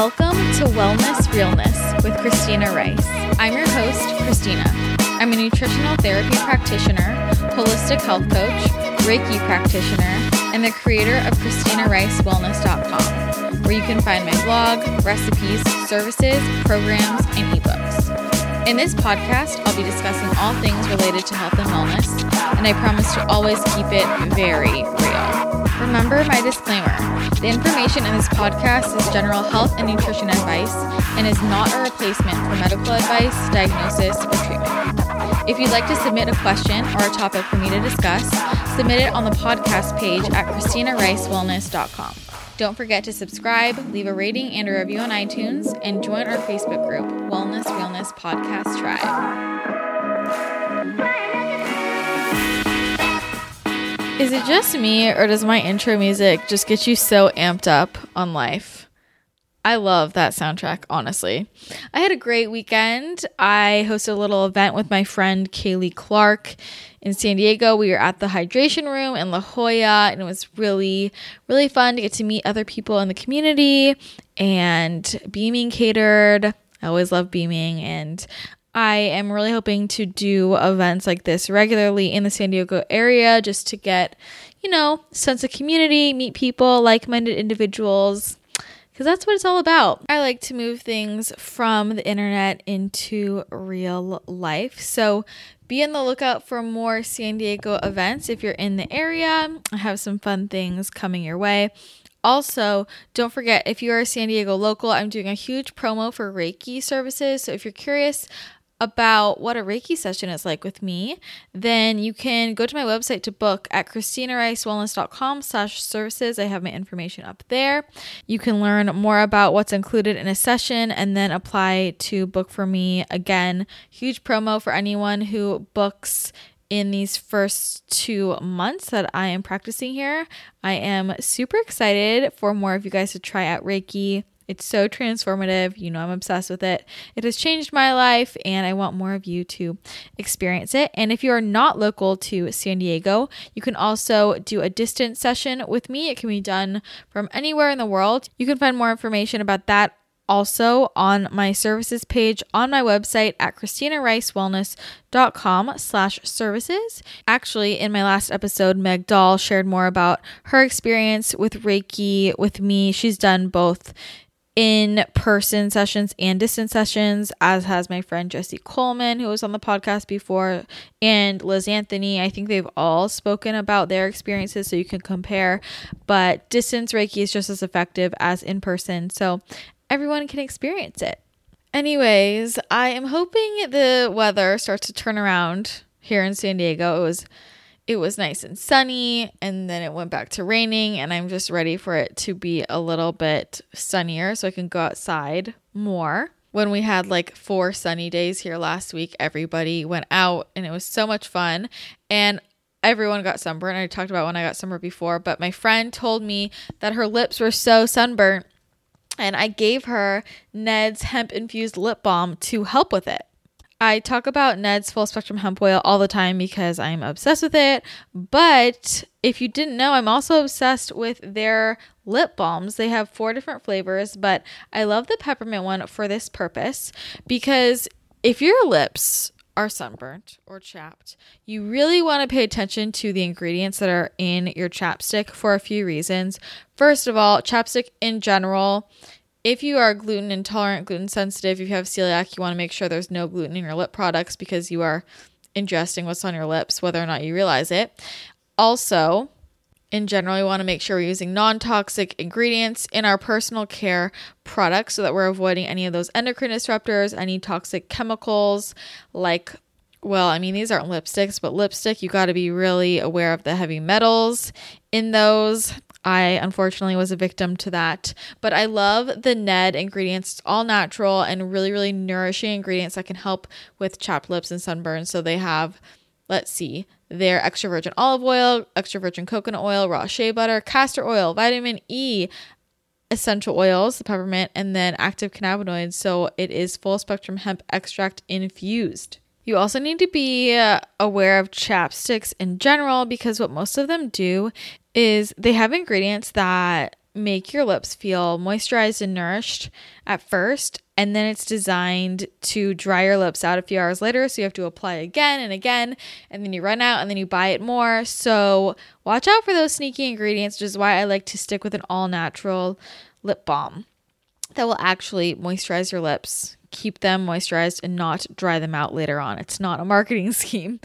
Welcome to Wellness Realness with Christina Rice. I'm your host, Christina. I'm a nutritional therapy practitioner, holistic health coach, Reiki practitioner, and the creator of ChristinaRiceWellness.com, where you can find my blog, recipes, services, programs, and ebooks. In this podcast, I'll be discussing all things related to health and wellness, and I promise to always keep it very real. Remember my disclaimer the information in this podcast is general health and nutrition advice and is not a replacement for medical advice, diagnosis, or treatment. If you'd like to submit a question or a topic for me to discuss, submit it on the podcast page at ChristinaRiceWellness.com. Don't forget to subscribe, leave a rating and a review on iTunes, and join our Facebook group, Wellness Realness Podcast Tribe. Is it just me, or does my intro music just get you so amped up on life? I love that soundtrack, honestly. I had a great weekend. I hosted a little event with my friend Kaylee Clark in San Diego. We were at the hydration room in La Jolla, and it was really, really fun to get to meet other people in the community and beaming catered. I always love beaming, and I am really hoping to do events like this regularly in the San Diego area just to get, you know, sense of community, meet people, like-minded individuals because that's what it's all about. I like to move things from the internet into real life. So be on the lookout for more San Diego events if you're in the area. I have some fun things coming your way. Also, don't forget if you are a San Diego local, I'm doing a huge promo for Reiki services. So if you're curious about what a Reiki session is like with me, then you can go to my website to book at christinaricewellness.com slash services. I have my information up there. You can learn more about what's included in a session and then apply to book for me. Again, huge promo for anyone who books in these first two months that I am practicing here. I am super excited for more of you guys to try out Reiki. It's so transformative. You know, I'm obsessed with it. It has changed my life, and I want more of you to experience it. And if you are not local to San Diego, you can also do a distance session with me. It can be done from anywhere in the world. You can find more information about that also on my services page on my website at christinaricewellness.com slash services actually in my last episode meg dahl shared more about her experience with reiki with me she's done both in person sessions and distance sessions, as has my friend Jesse Coleman, who was on the podcast before, and Liz Anthony. I think they've all spoken about their experiences so you can compare. But distance Reiki is just as effective as in person, so everyone can experience it. Anyways, I am hoping the weather starts to turn around here in San Diego. It was it was nice and sunny and then it went back to raining and I'm just ready for it to be a little bit sunnier so I can go outside more. When we had like four sunny days here last week, everybody went out and it was so much fun and everyone got sunburned. I talked about when I got sunburned before, but my friend told me that her lips were so sunburnt and I gave her Ned's hemp infused lip balm to help with it. I talk about Ned's full spectrum hemp oil all the time because I'm obsessed with it. But if you didn't know, I'm also obsessed with their lip balms. They have four different flavors, but I love the peppermint one for this purpose because if your lips are sunburnt or chapped, you really want to pay attention to the ingredients that are in your chapstick for a few reasons. First of all, chapstick in general if you are gluten intolerant, gluten sensitive, if you have celiac, you want to make sure there's no gluten in your lip products because you are ingesting what's on your lips, whether or not you realize it. Also, in general, we want to make sure we're using non toxic ingredients in our personal care products so that we're avoiding any of those endocrine disruptors, any toxic chemicals like well, I mean, these aren't lipsticks, but lipstick, you got to be really aware of the heavy metals in those. I unfortunately was a victim to that. But I love the Ned ingredients. It's all natural and really, really nourishing ingredients that can help with chapped lips and sunburn. So they have, let's see, their extra virgin olive oil, extra virgin coconut oil, raw shea butter, castor oil, vitamin E, essential oils, the peppermint, and then active cannabinoids. So it is full spectrum hemp extract infused. You also need to be uh, aware of chapsticks in general because what most of them do is they have ingredients that make your lips feel moisturized and nourished at first, and then it's designed to dry your lips out a few hours later. So you have to apply again and again, and then you run out and then you buy it more. So watch out for those sneaky ingredients, which is why I like to stick with an all natural lip balm that will actually moisturize your lips keep them moisturized and not dry them out later on. It's not a marketing scheme.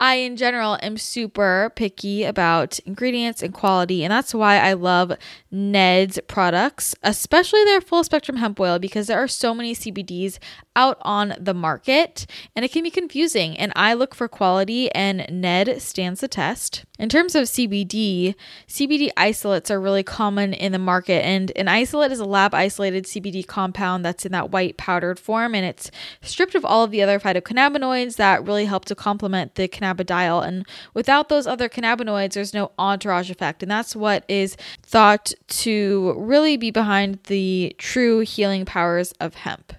I, in general, am super picky about ingredients and quality, and that's why I love Ned's products, especially their full spectrum hemp oil, because there are so many CBDs out on the market and it can be confusing. And I look for quality, and Ned stands the test. In terms of CBD, CBD isolates are really common in the market, and an isolate is a lab isolated CBD compound that's in that white powdered form and it's stripped of all of the other phytocannabinoids that really help to complement the cannabidiol. And without those other cannabinoids, there's no entourage effect. And that's what is thought to really be behind the true healing powers of hemp.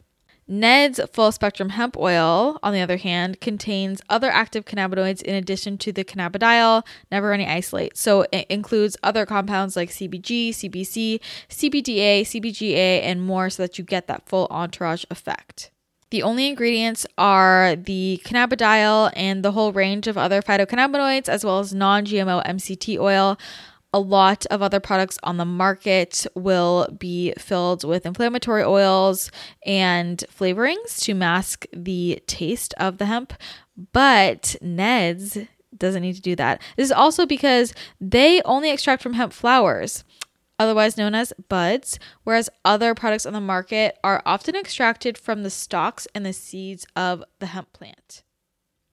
Ned's full spectrum hemp oil, on the other hand, contains other active cannabinoids in addition to the cannabidiol, never any isolate. So it includes other compounds like CBG, CBC, CBDA, CBGA, and more so that you get that full entourage effect. The only ingredients are the cannabidiol and the whole range of other phytocannabinoids, as well as non GMO MCT oil a lot of other products on the market will be filled with inflammatory oils and flavorings to mask the taste of the hemp. But Ned's doesn't need to do that. This is also because they only extract from hemp flowers, otherwise known as buds, whereas other products on the market are often extracted from the stalks and the seeds of the hemp plant.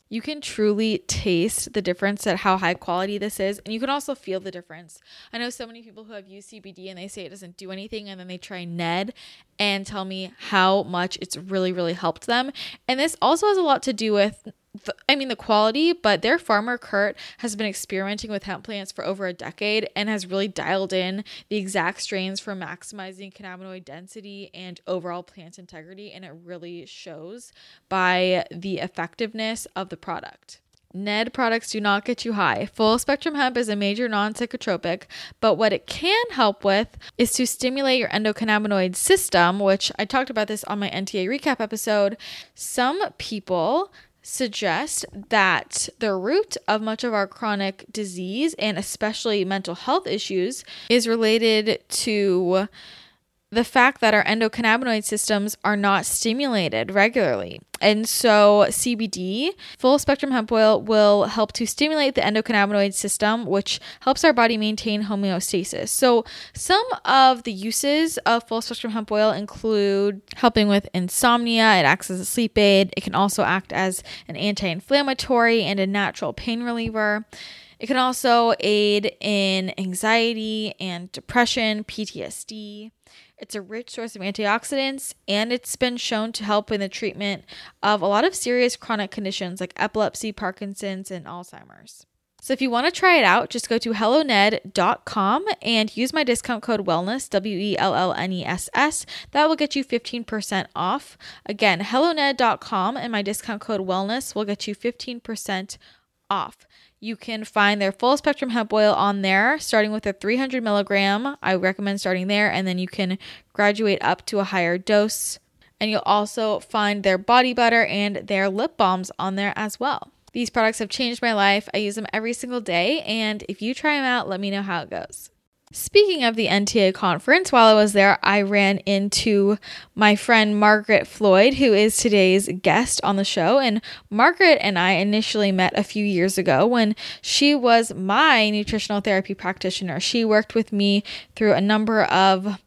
You can truly taste the difference at how high quality this is and you can also feel the difference. I know so many people who have used cbd and they say it doesn't do anything and then they try ned and tell me how much it's really really helped them. And this also has a lot to do with I mean, the quality, but their farmer, Kurt, has been experimenting with hemp plants for over a decade and has really dialed in the exact strains for maximizing cannabinoid density and overall plant integrity. And it really shows by the effectiveness of the product. Ned products do not get you high. Full spectrum hemp is a major non psychotropic, but what it can help with is to stimulate your endocannabinoid system, which I talked about this on my NTA recap episode. Some people suggest that the root of much of our chronic disease and especially mental health issues is related to the fact that our endocannabinoid systems are not stimulated regularly. And so, CBD, full spectrum hemp oil, will help to stimulate the endocannabinoid system, which helps our body maintain homeostasis. So, some of the uses of full spectrum hemp oil include helping with insomnia, it acts as a sleep aid, it can also act as an anti inflammatory and a natural pain reliever. It can also aid in anxiety and depression, PTSD. It's a rich source of antioxidants and it's been shown to help in the treatment of a lot of serious chronic conditions like epilepsy, Parkinson's, and Alzheimer's. So if you want to try it out, just go to helloned.com and use my discount code wellness, W E L L N E S S. That will get you 15% off. Again, helloned.com and my discount code wellness will get you 15% off. You can find their full spectrum hemp oil on there, starting with a 300 milligram. I recommend starting there, and then you can graduate up to a higher dose. And you'll also find their body butter and their lip balms on there as well. These products have changed my life. I use them every single day, and if you try them out, let me know how it goes. Speaking of the NTA conference, while I was there, I ran into my friend Margaret Floyd, who is today's guest on the show. And Margaret and I initially met a few years ago when she was my nutritional therapy practitioner. She worked with me through a number of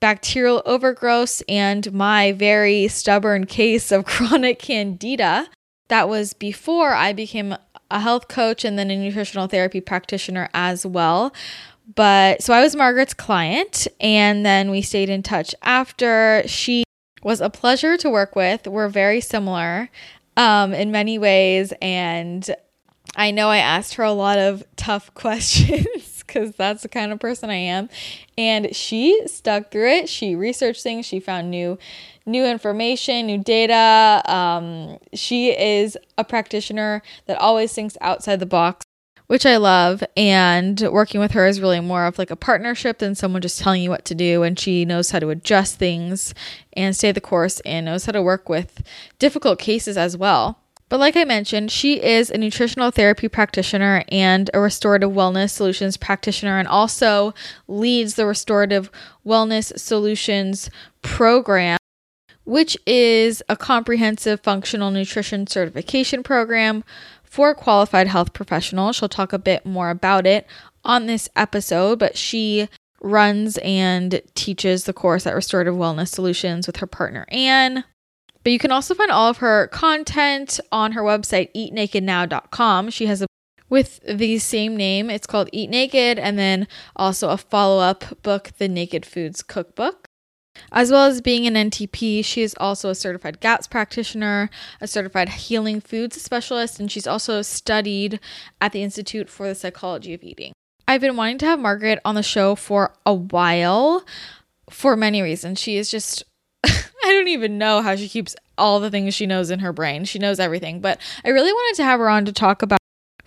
bacterial overgrowths and my very stubborn case of chronic candida. That was before I became a health coach and then a nutritional therapy practitioner as well. But so I was Margaret's client, and then we stayed in touch after. She was a pleasure to work with. We're very similar um, in many ways, and I know I asked her a lot of tough questions because that's the kind of person I am. And she stuck through it. She researched things. She found new new information, new data. Um, she is a practitioner that always thinks outside the box which I love. And working with her is really more of like a partnership than someone just telling you what to do. And she knows how to adjust things and stay the course and knows how to work with difficult cases as well. But like I mentioned, she is a nutritional therapy practitioner and a restorative wellness solutions practitioner, and also leads the restorative wellness solutions program, which is a comprehensive functional nutrition certification program for qualified health professionals. She'll talk a bit more about it on this episode, but she runs and teaches the course at Restorative Wellness Solutions with her partner Anne. But you can also find all of her content on her website, eatnakednow.com. She has a with the same name. It's called Eat Naked, and then also a follow up book, The Naked Foods Cookbook. As well as being an NTP, she is also a certified GAPS practitioner, a certified healing foods specialist, and she's also studied at the Institute for the Psychology of Eating. I've been wanting to have Margaret on the show for a while for many reasons. She is just I don't even know how she keeps all the things she knows in her brain. She knows everything. But I really wanted to have her on to talk about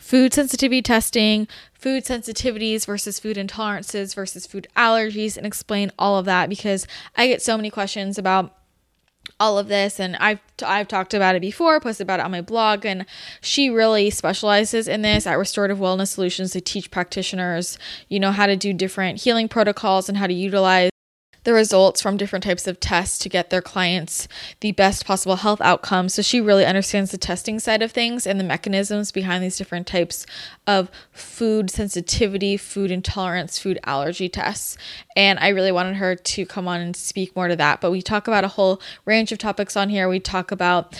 food sensitivity testing, food sensitivities versus food intolerances versus food allergies, and explain all of that because I get so many questions about all of this and I've I've talked about it before, posted about it on my blog and she really specializes in this at Restorative Wellness Solutions. They teach practitioners, you know, how to do different healing protocols and how to utilize the results from different types of tests to get their clients the best possible health outcomes. So she really understands the testing side of things and the mechanisms behind these different types of food sensitivity, food intolerance, food allergy tests. And I really wanted her to come on and speak more to that. But we talk about a whole range of topics on here. We talk about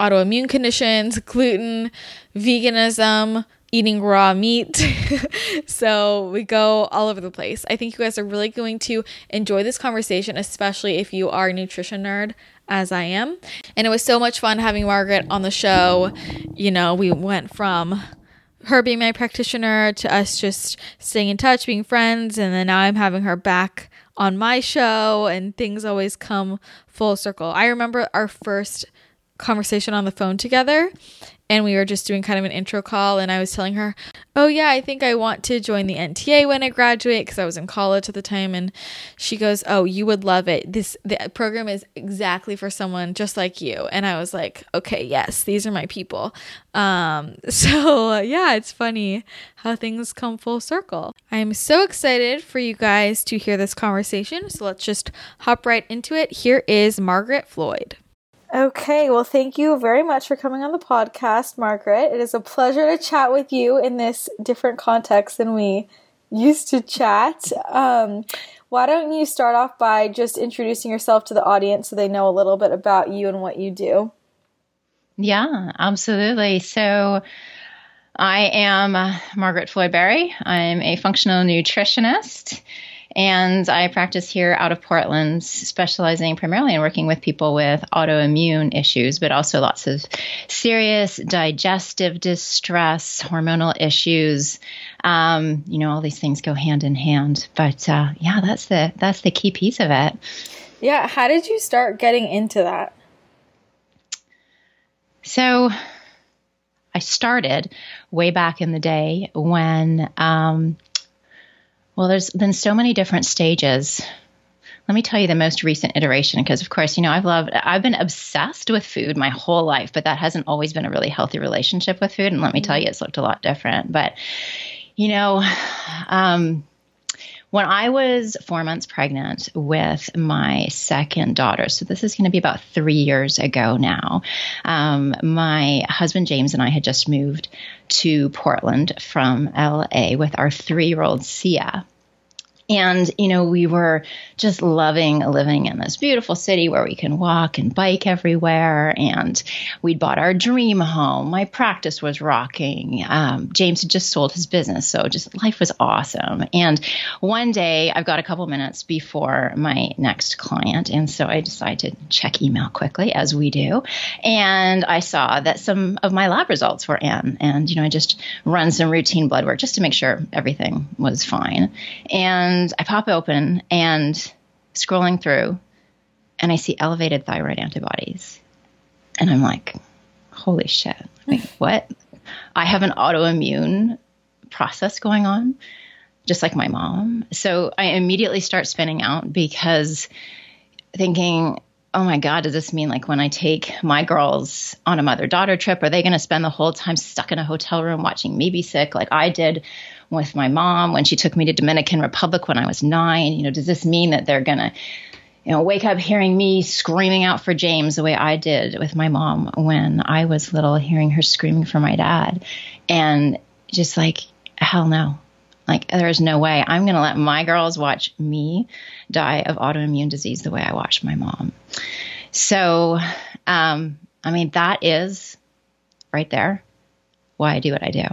autoimmune conditions, gluten, veganism, eating raw meat. so we go all over the place. I think you guys are really going to enjoy this conversation, especially if you are a nutrition nerd as I am. And it was so much fun having Margaret on the show. You know, we went from her being my practitioner to us just staying in touch, being friends, and then now I'm having her back on my show and things always come full circle. I remember our first conversation on the phone together and we were just doing kind of an intro call and I was telling her, "Oh yeah, I think I want to join the NTA when I graduate because I was in college at the time." And she goes, "Oh, you would love it. This the program is exactly for someone just like you." And I was like, "Okay, yes, these are my people." Um, so yeah, it's funny how things come full circle. I'm so excited for you guys to hear this conversation. So let's just hop right into it. Here is Margaret Floyd. Okay, well, thank you very much for coming on the podcast, Margaret. It is a pleasure to chat with you in this different context than we used to chat. Um, why don't you start off by just introducing yourself to the audience so they know a little bit about you and what you do? Yeah, absolutely. So, I am Margaret Floyd Berry. I'm a functional nutritionist and I practice here out of Portland, specializing primarily in working with people with autoimmune issues, but also lots of serious digestive distress, hormonal issues. Um, you know, all these things go hand in hand. But uh, yeah, that's the that's the key piece of it. Yeah, how did you start getting into that? So I started way back in the day when um, well, there's been so many different stages. Let me tell you the most recent iteration because, of course, you know, I've loved, I've been obsessed with food my whole life, but that hasn't always been a really healthy relationship with food. And let me tell you, it's looked a lot different. But, you know, um, when I was four months pregnant with my second daughter, so this is going to be about three years ago now, um, my husband James and I had just moved to Portland from LA with our three year old Sia. And, you know, we were just loving living in this beautiful city where we can walk and bike everywhere. And we'd bought our dream home. My practice was rocking. Um, James had just sold his business. So just life was awesome. And one day I've got a couple minutes before my next client. And so I decided to check email quickly, as we do. And I saw that some of my lab results were in. And, you know, I just run some routine blood work just to make sure everything was fine. And and I pop open and scrolling through, and I see elevated thyroid antibodies. And I'm like, holy shit. Like, what? I have an autoimmune process going on, just like my mom. So I immediately start spinning out because thinking, oh my God, does this mean like when I take my girls on a mother daughter trip, are they going to spend the whole time stuck in a hotel room watching me be sick like I did with my mom when she took me to Dominican Republic when I was nine? You know, does this mean that they're going to you know, wake up hearing me screaming out for James the way I did with my mom when I was little, hearing her screaming for my dad. And just like, hell no. Like, there is no way I'm going to let my girls watch me die of autoimmune disease the way I watched my mom. So, um, I mean, that is right there why I do what I do.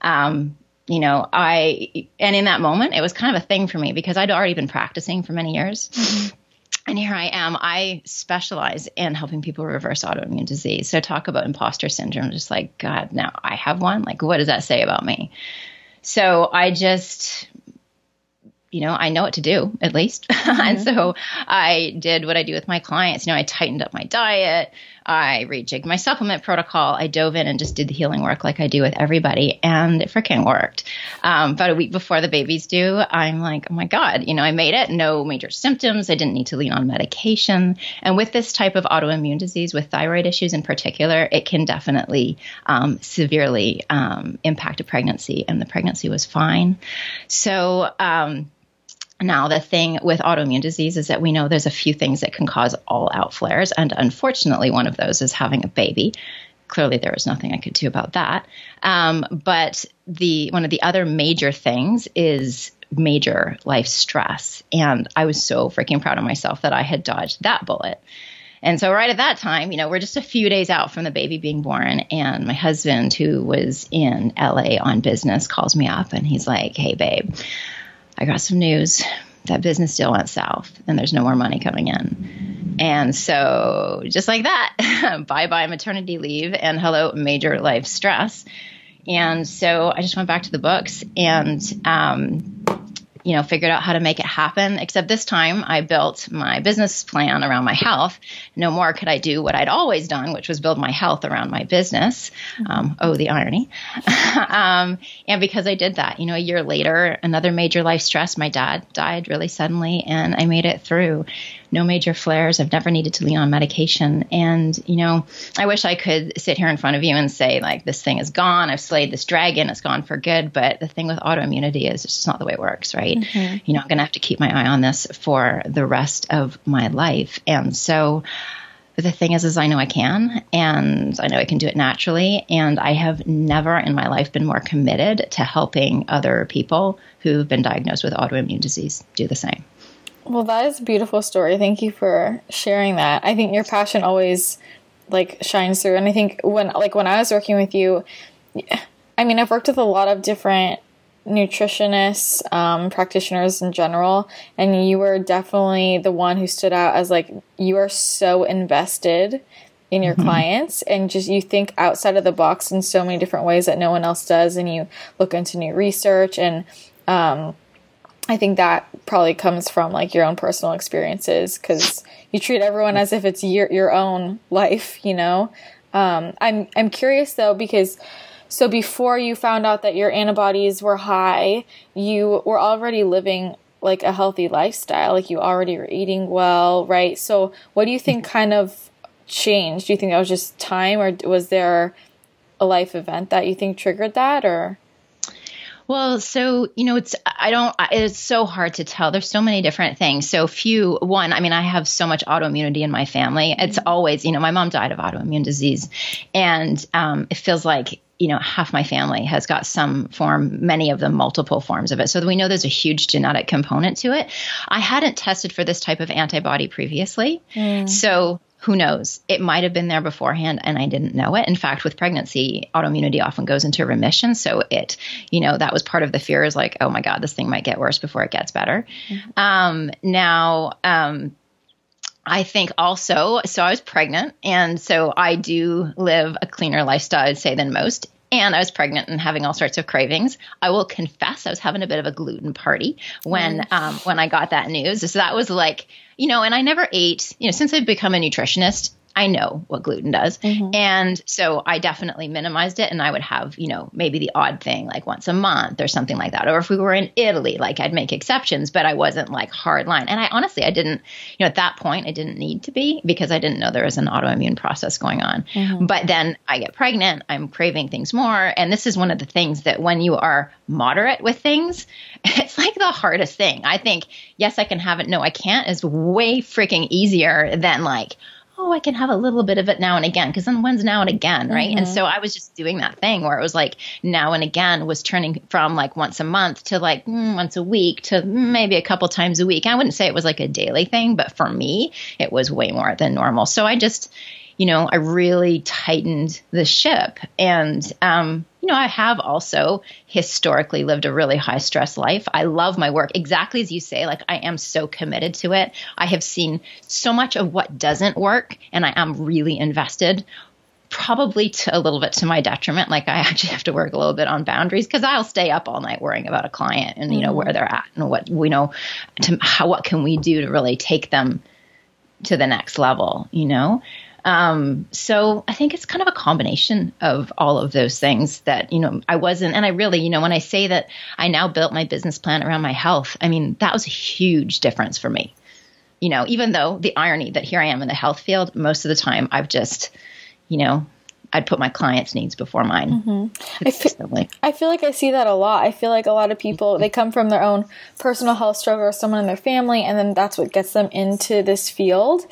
Um, you know, I, and in that moment, it was kind of a thing for me because I'd already been practicing for many years. Mm-hmm and here I am. I specialize in helping people reverse autoimmune disease. So talk about imposter syndrome. Just like God, now I have one. Like, what does that say about me? So I just you know, I know what to do at least. Mm-hmm. and so I did what I do with my clients. You know, I tightened up my diet, I rejigged my supplement protocol, I dove in and just did the healing work like I do with everybody, and it freaking worked. Um, about a week before the baby's due, I'm like, oh my God, you know, I made it, no major symptoms. I didn't need to lean on medication. And with this type of autoimmune disease, with thyroid issues in particular, it can definitely um, severely um, impact a pregnancy, and the pregnancy was fine. So, um, now, the thing with autoimmune disease is that we know there's a few things that can cause all out flares. And unfortunately, one of those is having a baby. Clearly, there was nothing I could do about that. Um, but the one of the other major things is major life stress. And I was so freaking proud of myself that I had dodged that bullet. And so, right at that time, you know, we're just a few days out from the baby being born. And my husband, who was in LA on business, calls me up and he's like, Hey, babe, I got some news that business deal went south and there's no more money coming in. And so, just like that, bye bye maternity leave and hello major life stress. And so, I just went back to the books and um, you know, figured out how to make it happen. Except this time I built my business plan around my health. No more could I do what I'd always done, which was build my health around my business. Um, oh, the irony. um, and because I did that, you know, a year later, another major life stress, my dad died really suddenly, and I made it through no major flares. I've never needed to lean on medication. And, you know, I wish I could sit here in front of you and say, like, this thing is gone. I've slayed this dragon. It's gone for good. But the thing with autoimmunity is it's just not the way it works, right? Mm-hmm. You know, I'm going to have to keep my eye on this for the rest of my life. And so, the thing is, is I know I can, and I know I can do it naturally. And I have never in my life been more committed to helping other people who've been diagnosed with autoimmune disease do the same. Well, that is a beautiful story. Thank you for sharing that. I think your passion always like shines through. And I think when like when I was working with you, I mean, I've worked with a lot of different nutritionists, um, practitioners in general, and you were definitely the one who stood out as like you are so invested in your mm-hmm. clients and just you think outside of the box in so many different ways that no one else does and you look into new research and um, I think that probably comes from like your own personal experiences because you treat everyone as if it's your your own life, you know. Um, I'm I'm curious though because so before you found out that your antibodies were high, you were already living like a healthy lifestyle, like you already were eating well, right? So what do you think kind of changed? Do you think that was just time, or was there a life event that you think triggered that, or? Well, so, you know, it's, I don't, it's so hard to tell. There's so many different things. So, few, one, I mean, I have so much autoimmunity in my family. It's mm-hmm. always, you know, my mom died of autoimmune disease. And um, it feels like, you know, half my family has got some form, many of them multiple forms of it. So we know there's a huge genetic component to it. I hadn't tested for this type of antibody previously. Mm. So who knows? It might have been there beforehand and I didn't know it. In fact, with pregnancy, autoimmunity often goes into remission. So it, you know, that was part of the fear is like, oh my God, this thing might get worse before it gets better. Mm-hmm. Um, now, um, I think also, so I was pregnant, and so I do live a cleaner lifestyle, I'd say, than most and I was pregnant and having all sorts of cravings. I will confess I was having a bit of a gluten party when mm. um, when I got that news. So that was like, you know, and I never ate, you know, since I've become a nutritionist, I know what gluten does. Mm-hmm. And so I definitely minimized it and I would have, you know, maybe the odd thing like once a month or something like that. Or if we were in Italy, like I'd make exceptions, but I wasn't like hard line. And I honestly, I didn't, you know, at that point, I didn't need to be because I didn't know there was an autoimmune process going on. Mm-hmm. But then I get pregnant, I'm craving things more. And this is one of the things that when you are moderate with things, it's like the hardest thing. I think, yes, I can have it. No, I can't is way freaking easier than like, oh, I can have a little bit of it now and again. Cause then when's now and again, right? Mm-hmm. And so I was just doing that thing where it was like now and again was turning from like once a month to like mm, once a week to maybe a couple times a week. I wouldn't say it was like a daily thing, but for me, it was way more than normal. So I just, you know, I really tightened the ship. And, um, you know, I have also historically lived a really high stress life. I love my work exactly as you say. Like, I am so committed to it. I have seen so much of what doesn't work, and I am really invested. Probably to a little bit to my detriment. Like I actually have to work a little bit on boundaries because I'll stay up all night worrying about a client and you know where they're at and what we know to how what can we do to really take them to the next level. You know, um, so I think it's kind of a combination of all of those things that, you know, I wasn't, and I really, you know, when I say that I now built my business plan around my health, I mean, that was a huge difference for me. You know, even though the irony that here I am in the health field, most of the time I've just, you know, I'd put my clients' needs before mine. Mm-hmm. I, feel, I feel like I see that a lot. I feel like a lot of people they come from their own personal health struggle or someone in their family, and then that's what gets them into this field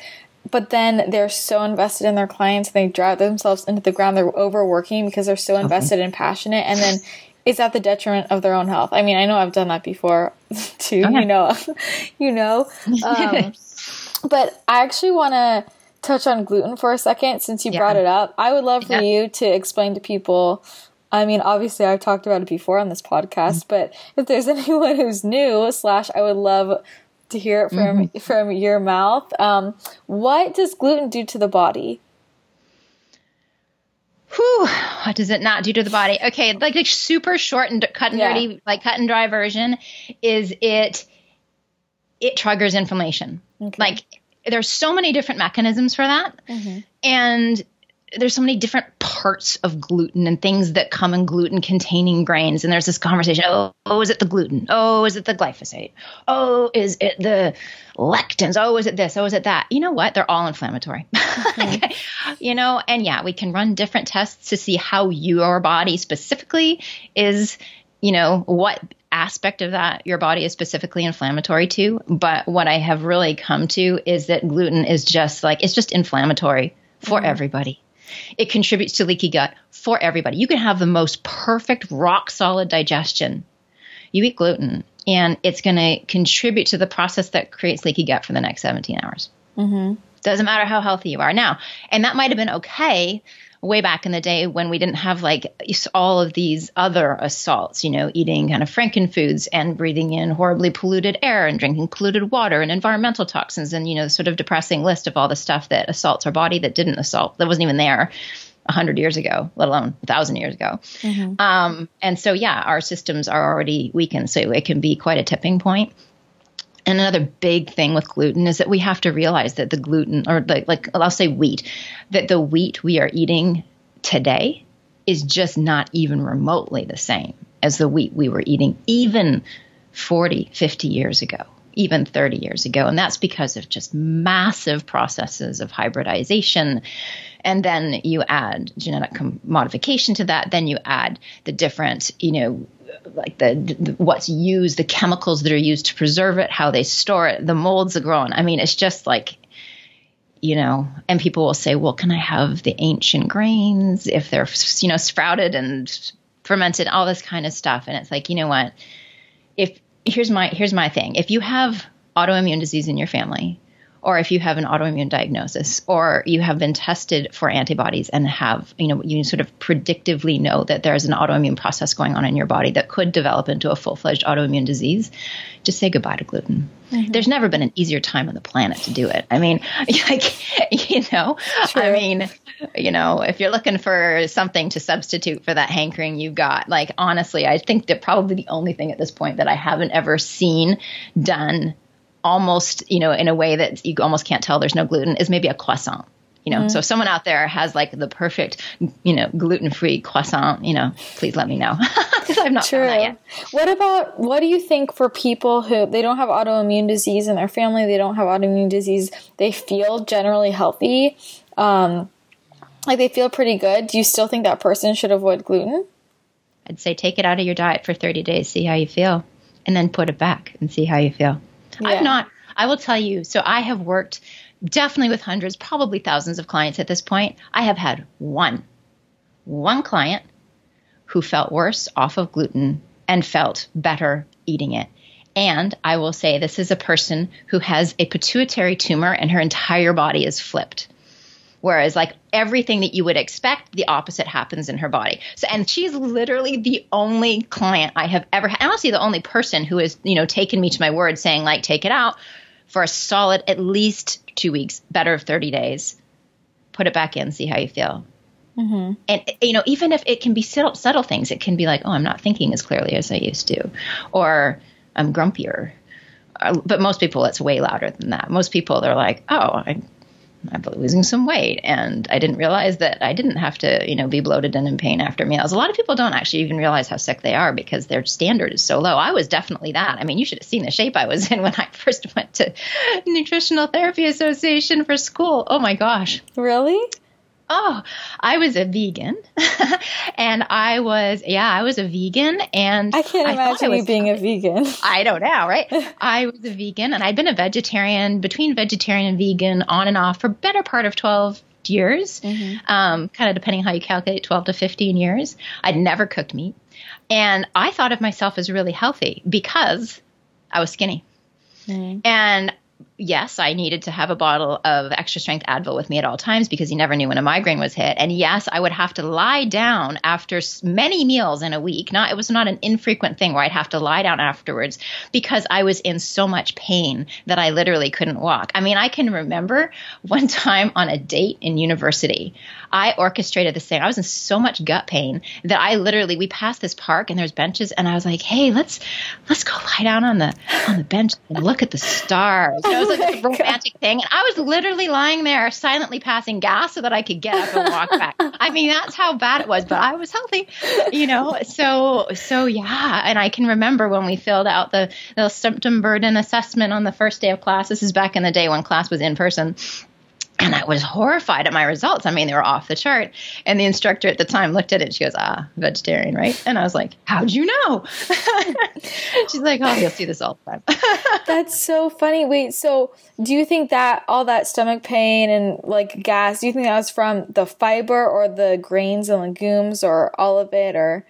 but then they're so invested in their clients they drive themselves into the ground they're overworking because they're so invested and passionate and then it's at the detriment of their own health i mean i know i've done that before too okay. you know you know um, but i actually want to touch on gluten for a second since you yeah. brought it up i would love for yeah. you to explain to people I mean, obviously, I've talked about it before on this podcast, mm-hmm. but if there's anyone who's new, slash, I would love to hear it from mm-hmm. from your mouth. Um, what does gluten do to the body? Whew, what does it not do to the body? Okay, like a super short and cut and yeah. dirty, like cut and dry version is it it triggers inflammation. Okay. Like there's so many different mechanisms for that, mm-hmm. and there's so many different parts of gluten and things that come in gluten containing grains. And there's this conversation oh, oh is it the gluten? Oh is it the glyphosate? Oh is it the lectins? Oh is it this? Oh is it that? You know what? They're all inflammatory. Mm-hmm. you know and yeah we can run different tests to see how your body specifically is you know what aspect of that your body is specifically inflammatory to. But what i have really come to is that gluten is just like it's just inflammatory for mm-hmm. everybody it contributes to leaky gut for everybody. You can have the most perfect, rock solid digestion. You eat gluten, and it's going to contribute to the process that creates leaky gut for the next 17 hours. Mm-hmm. Doesn't matter how healthy you are. Now, and that might have been okay way back in the day when we didn't have like all of these other assaults, you know, eating kind of frankenfoods and breathing in horribly polluted air and drinking polluted water and environmental toxins and, you know, sort of depressing list of all the stuff that assaults our body that didn't assault, that wasn't even there. 100 years ago, let alone 1,000 years ago. Mm-hmm. Um, and so, yeah, our systems are already weakened. So it can be quite a tipping point. And another big thing with gluten is that we have to realize that the gluten, or the, like I'll say wheat, that the wheat we are eating today is just not even remotely the same as the wheat we were eating even 40, 50 years ago, even 30 years ago. And that's because of just massive processes of hybridization. And then you add genetic modification to that. Then you add the different, you know, like the, the, what's used, the chemicals that are used to preserve it, how they store it, the molds that grow on. I mean, it's just like you know, and people will say, well, can I have the ancient grains if they're, you know, sprouted and fermented, all this kind of stuff. And it's like, you know what? If here's my here's my thing. If you have autoimmune disease in your family, or if you have an autoimmune diagnosis or you have been tested for antibodies and have, you know, you sort of predictively know that there's an autoimmune process going on in your body that could develop into a full fledged autoimmune disease, just say goodbye to gluten. Mm-hmm. There's never been an easier time on the planet to do it. I mean, like, you know, True. I mean, you know, if you're looking for something to substitute for that hankering you've got, like, honestly, I think that probably the only thing at this point that I haven't ever seen done almost, you know, in a way that you almost can't tell there's no gluten is maybe a croissant. You know, mm-hmm. so if someone out there has like the perfect, you know, gluten free croissant, you know, please let me know because I've not True. yet. What about what do you think for people who they don't have autoimmune disease in their family, they don't have autoimmune disease, they feel generally healthy, um, like they feel pretty good. Do you still think that person should avoid gluten? I'd say take it out of your diet for 30 days, see how you feel, and then put it back and see how you feel. Yeah. I've not, I will tell you, so I have worked definitely with hundreds, probably thousands of clients at this point. I have had one, one client who felt worse off of gluten and felt better eating it. And I will say this is a person who has a pituitary tumor and her entire body is flipped. Whereas, like everything that you would expect, the opposite happens in her body. So, and she's literally the only client I have ever had, honestly, the only person who has, you know, taken me to my word saying, like, take it out for a solid at least two weeks, better of 30 days. Put it back in, see how you feel. Mm-hmm. And, you know, even if it can be subtle, subtle things, it can be like, oh, I'm not thinking as clearly as I used to, or I'm grumpier. Uh, but most people, it's way louder than that. Most people, they're like, oh, I I'm losing some weight and I didn't realize that I didn't have to, you know, be bloated and in pain after meals. A lot of people don't actually even realize how sick they are because their standard is so low. I was definitely that. I mean, you should have seen the shape I was in when I first went to Nutritional Therapy Association for school. Oh my gosh. Really? Oh, I was a vegan. and I was, yeah, I was a vegan. And I can't imagine I you being a vegan. I don't know, right? I was a vegan and I'd been a vegetarian, between vegetarian and vegan, on and off for better part of 12 years, mm-hmm. um, kind of depending how you calculate 12 to 15 years. I'd never cooked meat. And I thought of myself as really healthy because I was skinny. Mm-hmm. And yes, I needed to have a bottle of extra strength Advil with me at all times because you never knew when a migraine was hit. And yes, I would have to lie down after many meals in a week. Not it was not an infrequent thing where I'd have to lie down afterwards because I was in so much pain that I literally couldn't walk. I mean, I can remember one time on a date in university, I orchestrated this thing. I was in so much gut pain that I literally we passed this park and there's benches and I was like, "Hey, let's let's go lie down on the on the bench and look at the stars." it oh, was like a oh romantic God. thing. And I was literally lying there silently passing gas so that I could get up and walk back. I mean, that's how bad it was, but I was healthy, you know? So, so yeah. And I can remember when we filled out the, the symptom burden assessment on the first day of class. This is back in the day when class was in person and I was horrified at my results. I mean, they were off the chart. And the instructor at the time looked at it. she goes, "Ah, vegetarian, right?" And I was like, "How'd you know?" She's like, "Oh, you'll see this all the time." That's so funny. Wait, so do you think that all that stomach pain and like gas? Do you think that was from the fiber or the grains and legumes or all of it, or?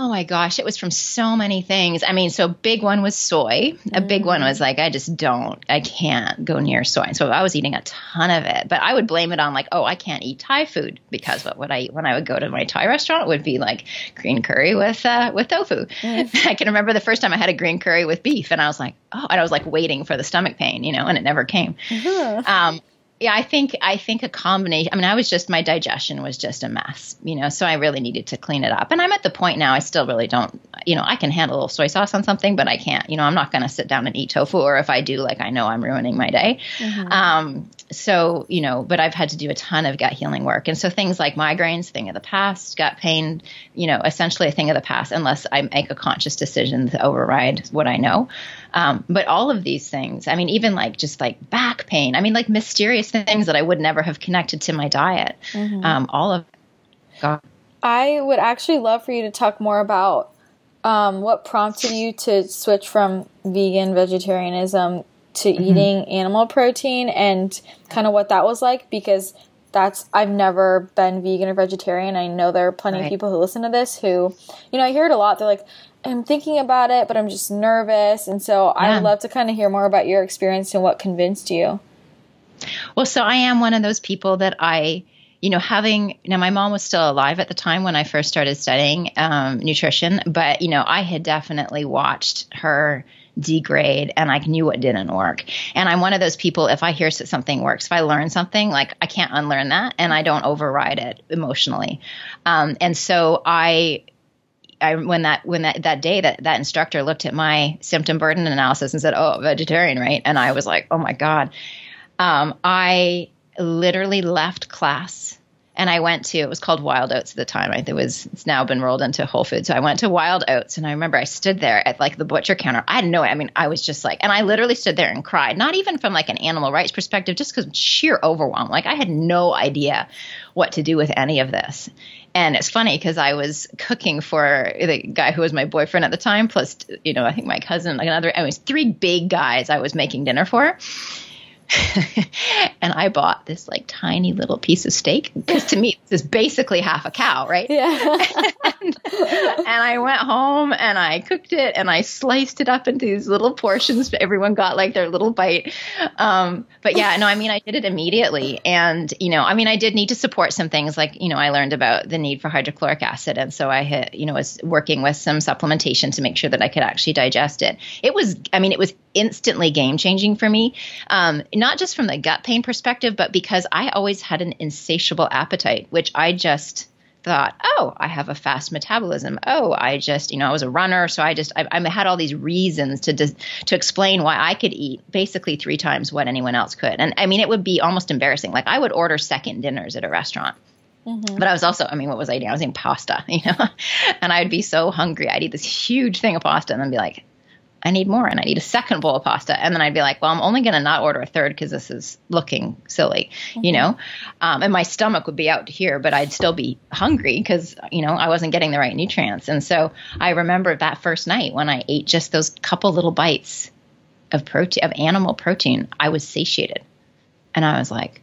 Oh my gosh, it was from so many things. I mean, so big one was soy. A big one was like, I just don't, I can't go near soy. So I was eating a ton of it, but I would blame it on like, oh, I can't eat Thai food because what would I eat when I would go to my Thai restaurant It would be like green curry with uh, with tofu. Mm. I can remember the first time I had a green curry with beef, and I was like, oh, and I was like waiting for the stomach pain, you know, and it never came. Mm-hmm. Um, yeah, I think I think a combination. I mean, I was just my digestion was just a mess, you know. So I really needed to clean it up. And I'm at the point now. I still really don't, you know. I can handle a little soy sauce on something, but I can't. You know, I'm not going to sit down and eat tofu, or if I do, like I know I'm ruining my day. Mm-hmm. Um, so you know, but I've had to do a ton of gut healing work, and so things like migraines, thing of the past, gut pain, you know, essentially a thing of the past, unless I make a conscious decision to override what I know. Um, but all of these things, I mean, even like just like back pain, I mean, like mysterious things that I would never have connected to my diet. Mm-hmm. Um, all of God. I would actually love for you to talk more about um, what prompted you to switch from vegan vegetarianism to mm-hmm. eating animal protein and kind of what that was like because that's I've never been vegan or vegetarian. I know there are plenty right. of people who listen to this who, you know, I hear it a lot. They're like, I'm thinking about it, but I'm just nervous. And so yeah. I'd love to kind of hear more about your experience and what convinced you. Well, so I am one of those people that I, you know, having, know, my mom was still alive at the time when I first started studying um, nutrition, but, you know, I had definitely watched her degrade and I knew what didn't work. And I'm one of those people, if I hear something works, if I learn something, like I can't unlearn that and I don't override it emotionally. Um, and so I, I when that when that that day that that instructor looked at my symptom burden analysis and said, "Oh, vegetarian, right?" And I was like, "Oh my god." Um, I literally left class and I went to it was called Wild Oats at the time. It was it's now been rolled into Whole Foods. So I went to Wild Oats, and I remember I stood there at like the butcher counter. I didn't know. I mean, I was just like, and I literally stood there and cried. Not even from like an animal rights perspective, just because sheer overwhelm. Like I had no idea what to do with any of this. And it's funny because I was cooking for the guy who was my boyfriend at the time, plus you know I think my cousin, like another. I was three big guys I was making dinner for and I bought this like tiny little piece of steak because to me this is basically half a cow, right? Yeah. and, and, I went home and I cooked it and I sliced it up into these little portions. Everyone got like their little bite. Um, but yeah, no, I mean I did it immediately, and you know, I mean I did need to support some things like you know I learned about the need for hydrochloric acid, and so I had you know was working with some supplementation to make sure that I could actually digest it. It was, I mean, it was instantly game changing for me. Um, not just from the gut pain perspective, but because I always had an insatiable appetite, which I just thought, oh, I have a fast metabolism. Oh, I just, you know, I was a runner, so I just, I, I had all these reasons to to explain why I could eat basically three times what anyone else could. And I mean, it would be almost embarrassing. Like I would order second dinners at a restaurant. Mm-hmm. But I was also, I mean, what was I eating? I was eating pasta, you know, and I'd be so hungry. I'd eat this huge thing of pasta and then be like, I need more and I need a second bowl of pasta. And then I'd be like, well, I'm only going to not order a third because this is looking silly, mm-hmm. you know? Um, and my stomach would be out here, but I'd still be hungry because, you know, I wasn't getting the right nutrients. And so I remember that first night when I ate just those couple little bites of protein, of animal protein, I was satiated. And I was like,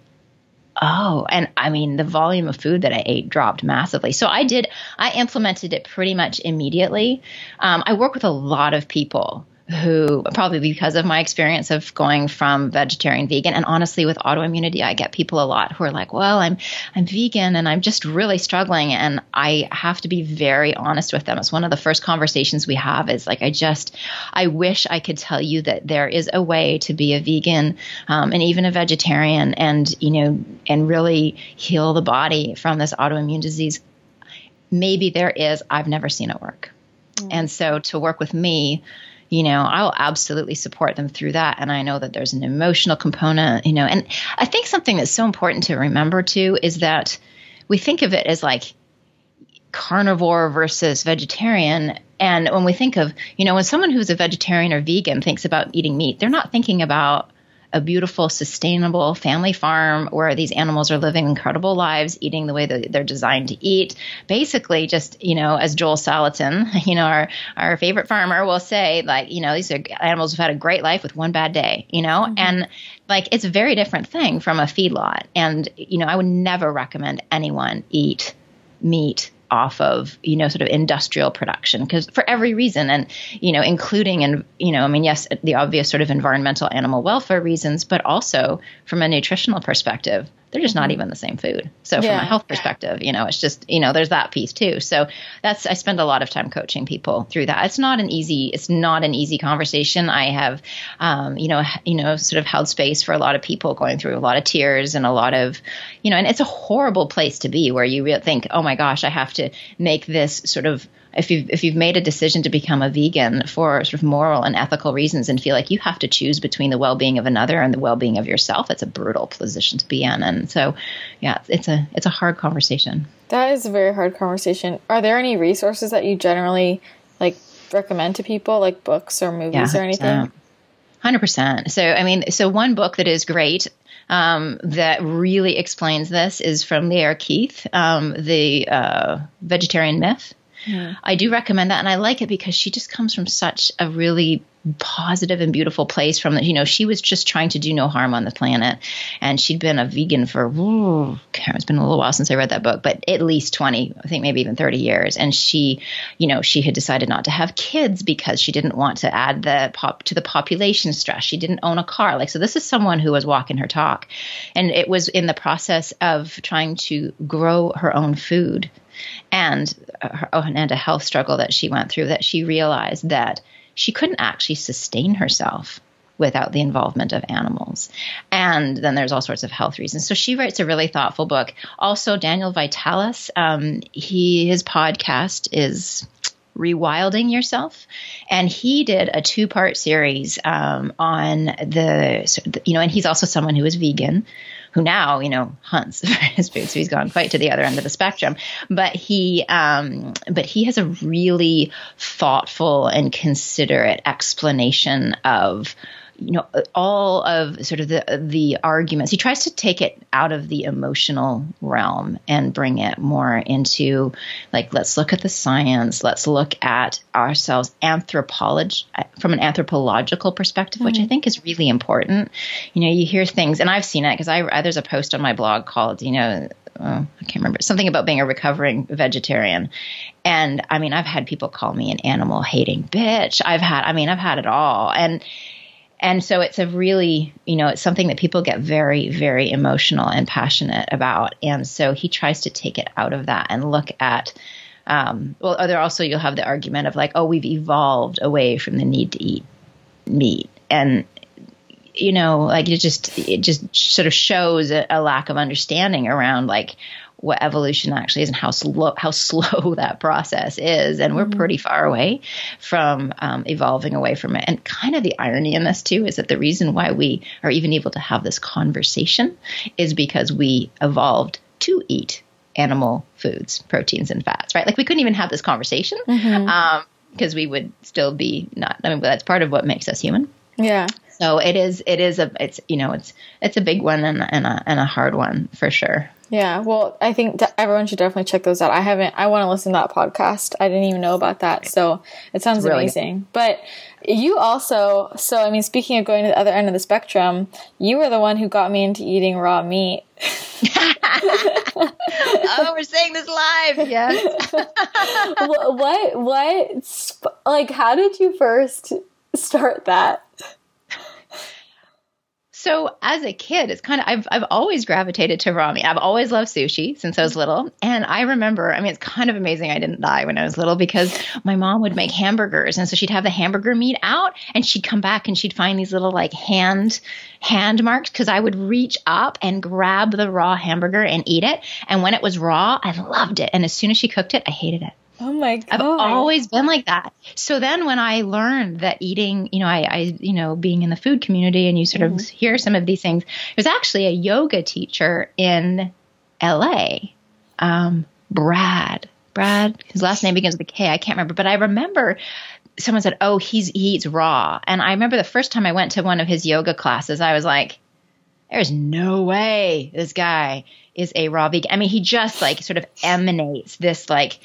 Oh, and I mean, the volume of food that I ate dropped massively. So I did, I implemented it pretty much immediately. Um, I work with a lot of people who probably because of my experience of going from vegetarian vegan and honestly with autoimmunity I get people a lot who are like well I'm I'm vegan and I'm just really struggling. And I have to be very honest with them. It's one of the first conversations we have is like I just I wish I could tell you that there is a way to be a vegan um, and even a vegetarian and you know and really heal the body from this autoimmune disease. Maybe there is. I've never seen it work. Mm. and so to work with me you know, I will absolutely support them through that. And I know that there's an emotional component, you know, and I think something that's so important to remember too is that we think of it as like carnivore versus vegetarian. And when we think of, you know, when someone who's a vegetarian or vegan thinks about eating meat, they're not thinking about a beautiful, sustainable family farm where these animals are living incredible lives, eating the way that they're designed to eat. Basically, just, you know, as Joel Salatin, you know, our, our favorite farmer will say, like, you know, these are animals who've had a great life with one bad day, you know, mm-hmm. and like it's a very different thing from a feedlot. And, you know, I would never recommend anyone eat meat off of you know sort of industrial production because for every reason and you know including and you know i mean yes the obvious sort of environmental animal welfare reasons but also from a nutritional perspective they're just not mm-hmm. even the same food. So from yeah. a health perspective, you know, it's just, you know, there's that piece too. So that's I spend a lot of time coaching people through that. It's not an easy it's not an easy conversation. I have um, you know, you know, sort of held space for a lot of people going through a lot of tears and a lot of, you know, and it's a horrible place to be where you really think, "Oh my gosh, I have to make this sort of if you've if you've made a decision to become a vegan for sort of moral and ethical reasons and feel like you have to choose between the well-being of another and the well-being of yourself, it's a brutal position to be in. And so, yeah, it's a it's a hard conversation. That is a very hard conversation. Are there any resources that you generally like recommend to people, like books or movies yeah, or anything? Hundred percent. So, I mean, so one book that is great um, that really explains this is from Lierre Keith, um, the uh, Vegetarian Myth. I do recommend that. And I like it because she just comes from such a really positive and beautiful place from that. You know, she was just trying to do no harm on the planet. And she'd been a vegan for, ooh, it's been a little while since I read that book, but at least 20, I think maybe even 30 years. And she, you know, she had decided not to have kids because she didn't want to add the pop to the population stress. She didn't own a car. Like, so this is someone who was walking her talk. And it was in the process of trying to grow her own food and and a health struggle that she went through that she realized that she couldn't actually sustain herself without the involvement of animals. And then there's all sorts of health reasons. So she writes a really thoughtful book. Also, Daniel Vitalis, um, he his podcast is rewilding yourself and he did a two part series um, on the you know and he's also someone who is vegan who now you know hunts for his food. So he's gone quite to the other end of the spectrum. But he um, but he has a really thoughtful and considerate explanation of you know all of sort of the the arguments he tries to take it out of the emotional realm and bring it more into like let's look at the science let's look at ourselves anthropology from an anthropological perspective mm-hmm. which i mm-hmm. think is really important you know you hear things and i've seen it because i there's a post on my blog called you know oh, I can't remember something about being a recovering vegetarian. And I mean, I've had people call me an animal hating bitch. I've had, I mean, I've had it all. And and so it's a really you know it's something that people get very very emotional and passionate about. And so he tries to take it out of that and look at um, well there also you'll have the argument of like oh we've evolved away from the need to eat meat. And you know like it just it just sort of shows a, a lack of understanding around like what evolution actually is and how slow how slow that process is, and we're mm-hmm. pretty far away from um, evolving away from it. And kind of the irony in this too is that the reason why we are even able to have this conversation is because we evolved to eat animal foods, proteins, and fats. Right? Like we couldn't even have this conversation because mm-hmm. um, we would still be not. I mean, that's part of what makes us human. Yeah. So it is. It is a. It's you know. It's it's a big one and, and a and a hard one for sure. Yeah, well, I think everyone should definitely check those out. I haven't. I want to listen to that podcast. I didn't even know about that, so it sounds really amazing. Good. But you also, so I mean, speaking of going to the other end of the spectrum, you were the one who got me into eating raw meat. oh, we're saying this live. Yes. what? What? Like, how did you first start that? So as a kid, it's kind of I've I've always gravitated to ramen. I've always loved sushi since I was little, and I remember. I mean, it's kind of amazing I didn't die when I was little because my mom would make hamburgers, and so she'd have the hamburger meat out, and she'd come back and she'd find these little like hand hand marks because I would reach up and grab the raw hamburger and eat it, and when it was raw, I loved it, and as soon as she cooked it, I hated it. Oh my god. I've always been like that. So then when I learned that eating, you know, I, I you know, being in the food community and you sort mm-hmm. of hear some of these things, it was actually a yoga teacher in LA, um, Brad. Brad, his last name begins with a K. I can't remember, but I remember someone said, "Oh, he's he eats raw." And I remember the first time I went to one of his yoga classes, I was like, "There's no way this guy is a raw vegan." I mean, he just like sort of emanates this like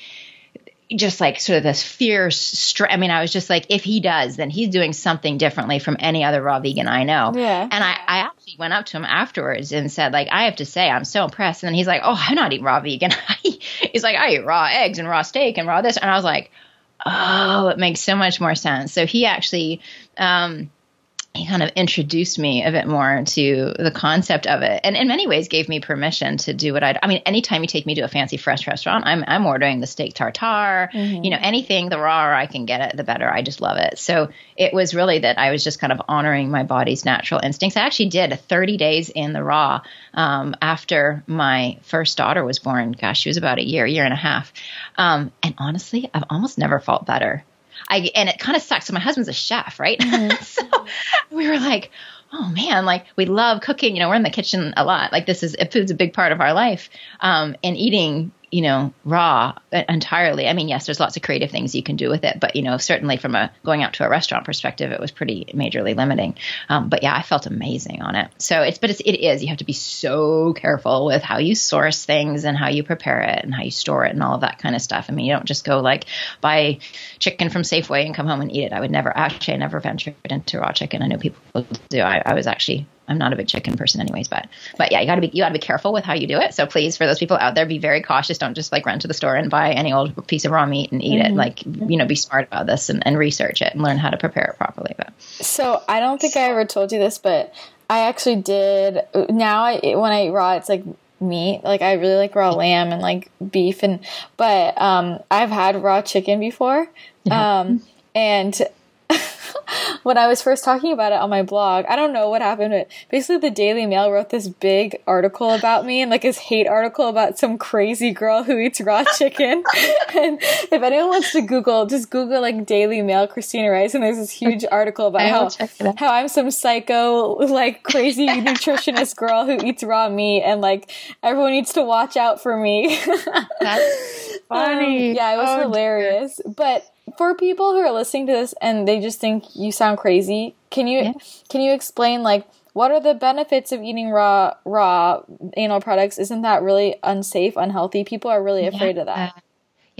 just like sort of this fierce strength. I mean, I was just like, if he does, then he's doing something differently from any other raw vegan I know. Yeah. And I, I actually went up to him afterwards and said, like, I have to say, I'm so impressed. And then he's like, oh, I'm not eating raw vegan. he's like, I eat raw eggs and raw steak and raw this. And I was like, oh, it makes so much more sense. So he actually, um, he kind of introduced me a bit more to the concept of it. And in many ways gave me permission to do what I'd i mean anytime you take me to a fancy fresh restaurant i'm i'm ordering the steak tartare. Mm-hmm. you know anything the rawer i can get it the better. I just love it. So it was really that i was just kind of honoring my body's natural instincts. I actually did 30 days in the raw um, after my first daughter was born. Gosh she was about a year year and a half. Um, and honestly i've almost never felt better I and it kind of sucks. So my husband's a chef, right? Mm-hmm. so we were like, oh man, like we love cooking. You know, we're in the kitchen a lot. Like this is food's a big part of our life. Um, and eating you know, raw entirely. I mean, yes, there's lots of creative things you can do with it, but you know, certainly from a going out to a restaurant perspective, it was pretty majorly limiting. Um, but yeah, I felt amazing on it. So it's, but it's, it is. You have to be so careful with how you source things and how you prepare it and how you store it and all of that kind of stuff. I mean, you don't just go like buy chicken from Safeway and come home and eat it. I would never actually, I never ventured into raw chicken. I know people do. I, I was actually I'm not a big chicken person anyways, but but yeah, you gotta be you gotta be careful with how you do it. So please, for those people out there, be very cautious. Don't just like run to the store and buy any old piece of raw meat and eat mm-hmm. it. Like you know, be smart about this and, and research it and learn how to prepare it properly. But so I don't think I ever told you this, but I actually did. Now I when I eat raw, it's like meat. Like I really like raw lamb and like beef and but um I've had raw chicken before. Um and when I was first talking about it on my blog, I don't know what happened, but basically the Daily Mail wrote this big article about me and like this hate article about some crazy girl who eats raw chicken. and if anyone wants to Google, just Google like Daily Mail Christina Rice, and there's this huge article about how how I'm some psycho like crazy nutritionist girl who eats raw meat, and like everyone needs to watch out for me. That's funny. Um, yeah, it was oh, hilarious, dear. but for people who are listening to this and they just think you sound crazy, can you yeah. can you explain like what are the benefits of eating raw raw animal products? Isn't that really unsafe, unhealthy? People are really afraid yeah. of that.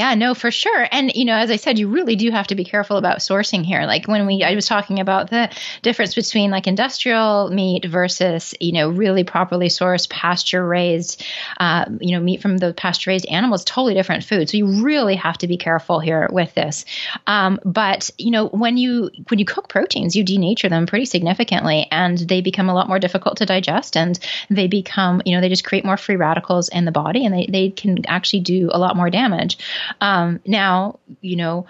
Yeah, no, for sure. And you know, as I said, you really do have to be careful about sourcing here. Like when we I was talking about the difference between like industrial meat versus, you know, really properly sourced pasture raised uh, you know, meat from the pasture raised animals, totally different food. So you really have to be careful here with this. Um, but, you know, when you when you cook proteins, you denature them pretty significantly and they become a lot more difficult to digest and they become, you know, they just create more free radicals in the body and they, they can actually do a lot more damage. Um, now, you know,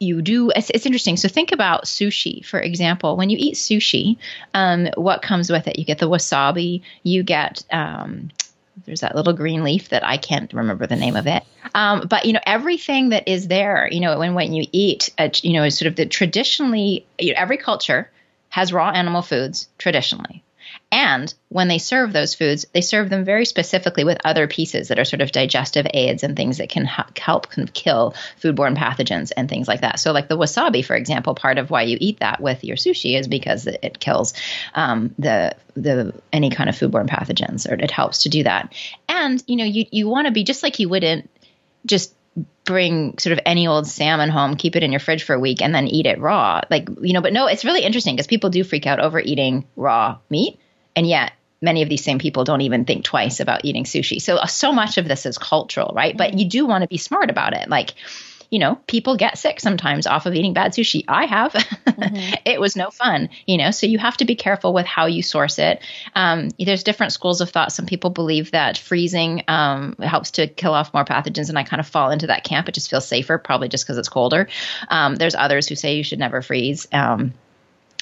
you do it's, it's, interesting. So think about sushi for example. When you eat sushi um, what comes with it? You get the wasabi you get um, there's that little green leaf that i can't remember the name of it. Um, but you know everything that is there you know when, when you eat a, you know sort of the traditionally you know, every culture has raw animal foods traditionally and when they serve those foods, they serve them very specifically with other pieces that are sort of digestive aids and things that can help kind of kill foodborne pathogens and things like that. So, like the wasabi, for example, part of why you eat that with your sushi is because it kills um, the the any kind of foodborne pathogens, or it helps to do that. And you know, you you want to be just like you wouldn't just bring sort of any old salmon home, keep it in your fridge for a week, and then eat it raw. Like, you know, but no, it's really interesting because people do freak out over eating raw meat. And yet, many of these same people don't even think twice about eating sushi. So, uh, so much of this is cultural, right? But you do want to be smart about it. Like, you know, people get sick sometimes off of eating bad sushi. I have. Mm-hmm. it was no fun, you know, so you have to be careful with how you source it. Um, there's different schools of thought. Some people believe that freezing um, helps to kill off more pathogens, and I kind of fall into that camp. It just feels safer, probably just because it's colder. Um, there's others who say you should never freeze.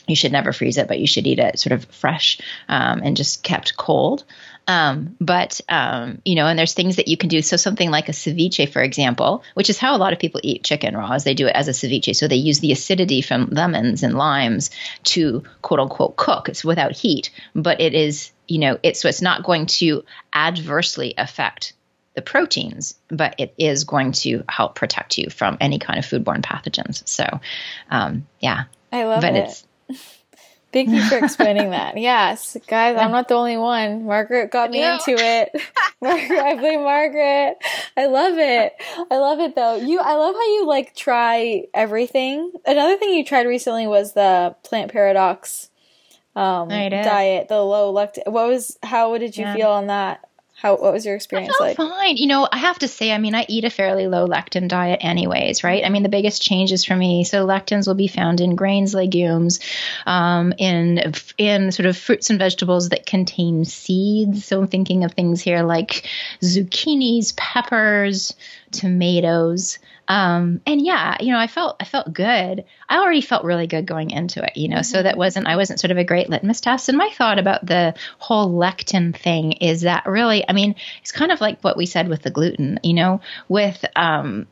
You should never freeze it, but you should eat it sort of fresh um, and just kept cold. Um, but um, you know, and there's things that you can do. So something like a ceviche, for example, which is how a lot of people eat chicken raw, is they do it as a ceviche. So they use the acidity from lemons and limes to quote unquote cook. It's without heat, but it is you know it's so it's not going to adversely affect the proteins, but it is going to help protect you from any kind of foodborne pathogens. So, um, yeah, I love but it. It's, Thank you for explaining that. Yes, guys, I'm not the only one. Margaret got me into it. Margaret, I blame Margaret. I love it. I love it though. You, I love how you like try everything. Another thing you tried recently was the plant paradox um, diet, the low lect. What was? How did you yeah. feel on that? How what was your experience like? Fine. You know, I have to say, I mean, I eat a fairly low lectin diet anyways, right? I mean, the biggest changes for me, so lectins will be found in grains, legumes, um, in in sort of fruits and vegetables that contain seeds. So I'm thinking of things here like zucchinis, peppers, tomatoes. Um, and yeah, you know, I felt I felt good. I already felt really good going into it, you know. Mm-hmm. So that wasn't I wasn't sort of a great litmus test. And my thought about the whole lectin thing is that really, I mean, it's kind of like what we said with the gluten, you know, with um,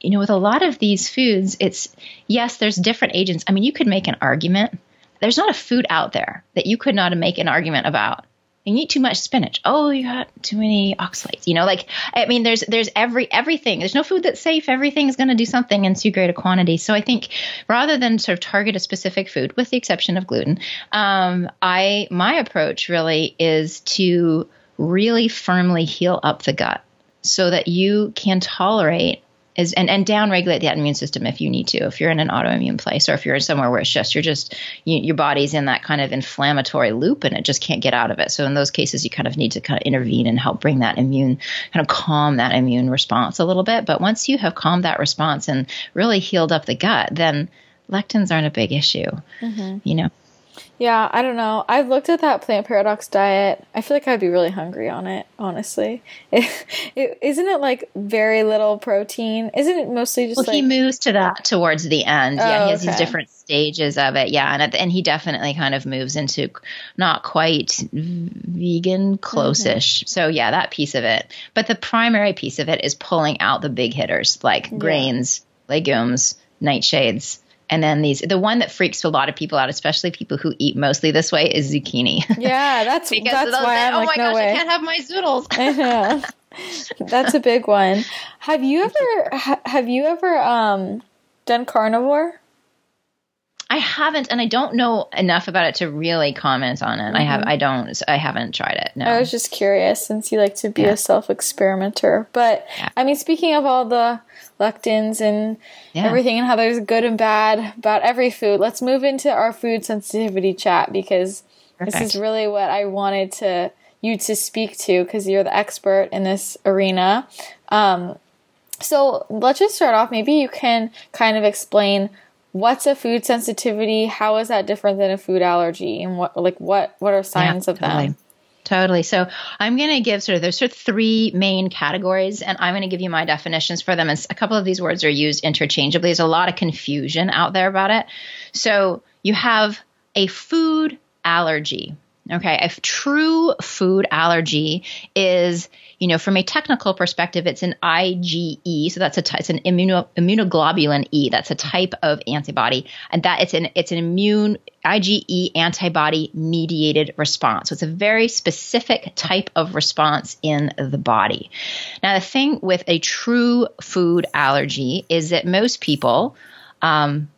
you know, with a lot of these foods, it's yes, there's different agents. I mean, you could make an argument. There's not a food out there that you could not make an argument about you eat too much spinach. Oh, you got too many oxalates. You know, like I mean, there's there's every everything. There's no food that's safe. Everything is going to do something in too great a quantity. So I think rather than sort of target a specific food, with the exception of gluten, um, I my approach really is to really firmly heal up the gut so that you can tolerate is and, and down regulate that immune system if you need to if you're in an autoimmune place or if you're in somewhere where it's just you're just you, your body's in that kind of inflammatory loop and it just can't get out of it. So in those cases you kind of need to kind of intervene and help bring that immune kind of calm that immune response a little bit. But once you have calmed that response and really healed up the gut then lectins aren't a big issue mm-hmm. you know yeah, I don't know. I've looked at that plant paradox diet. I feel like I'd be really hungry on it, honestly. It, it, isn't it like very little protein? Isn't it mostly just well, like... he moves to that towards the end. Oh, yeah, he has okay. these different stages of it. Yeah, and at the, and he definitely kind of moves into not quite vegan, close-ish. Mm-hmm. So yeah, that piece of it. But the primary piece of it is pulling out the big hitters like yeah. grains, legumes, nightshades. And then these, the one that freaks a lot of people out, especially people who eat mostly this way, is zucchini. Yeah, that's because that's why I'm oh like, my no gosh, way. I can't have my zoodles. That's a big one. Have you ever ha- have you ever um done carnivore? I haven't, and I don't know enough about it to really comment on it. Mm-hmm. I have. I don't, I haven't tried it. No, I was just curious since you like to be yeah. a self experimenter. But yeah. I mean, speaking of all the lectins and yeah. everything, and how there's good and bad about every food, let's move into our food sensitivity chat because Perfect. this is really what I wanted to you to speak to because you're the expert in this arena. Um, so let's just start off. Maybe you can kind of explain what's a food sensitivity, how is that different than a food allergy, and what like what what are signs yeah, of totally. them? Totally. So I'm going to give sort of there's sort of three main categories, and I'm going to give you my definitions for them. And a couple of these words are used interchangeably. There's a lot of confusion out there about it. So you have a food allergy. Okay, a true food allergy is, you know, from a technical perspective, it's an IgE, so that's a t- it's an immuno, immunoglobulin E. That's a type of antibody, and that it's an it's an immune IgE antibody mediated response. So it's a very specific type of response in the body. Now, the thing with a true food allergy is that most people um,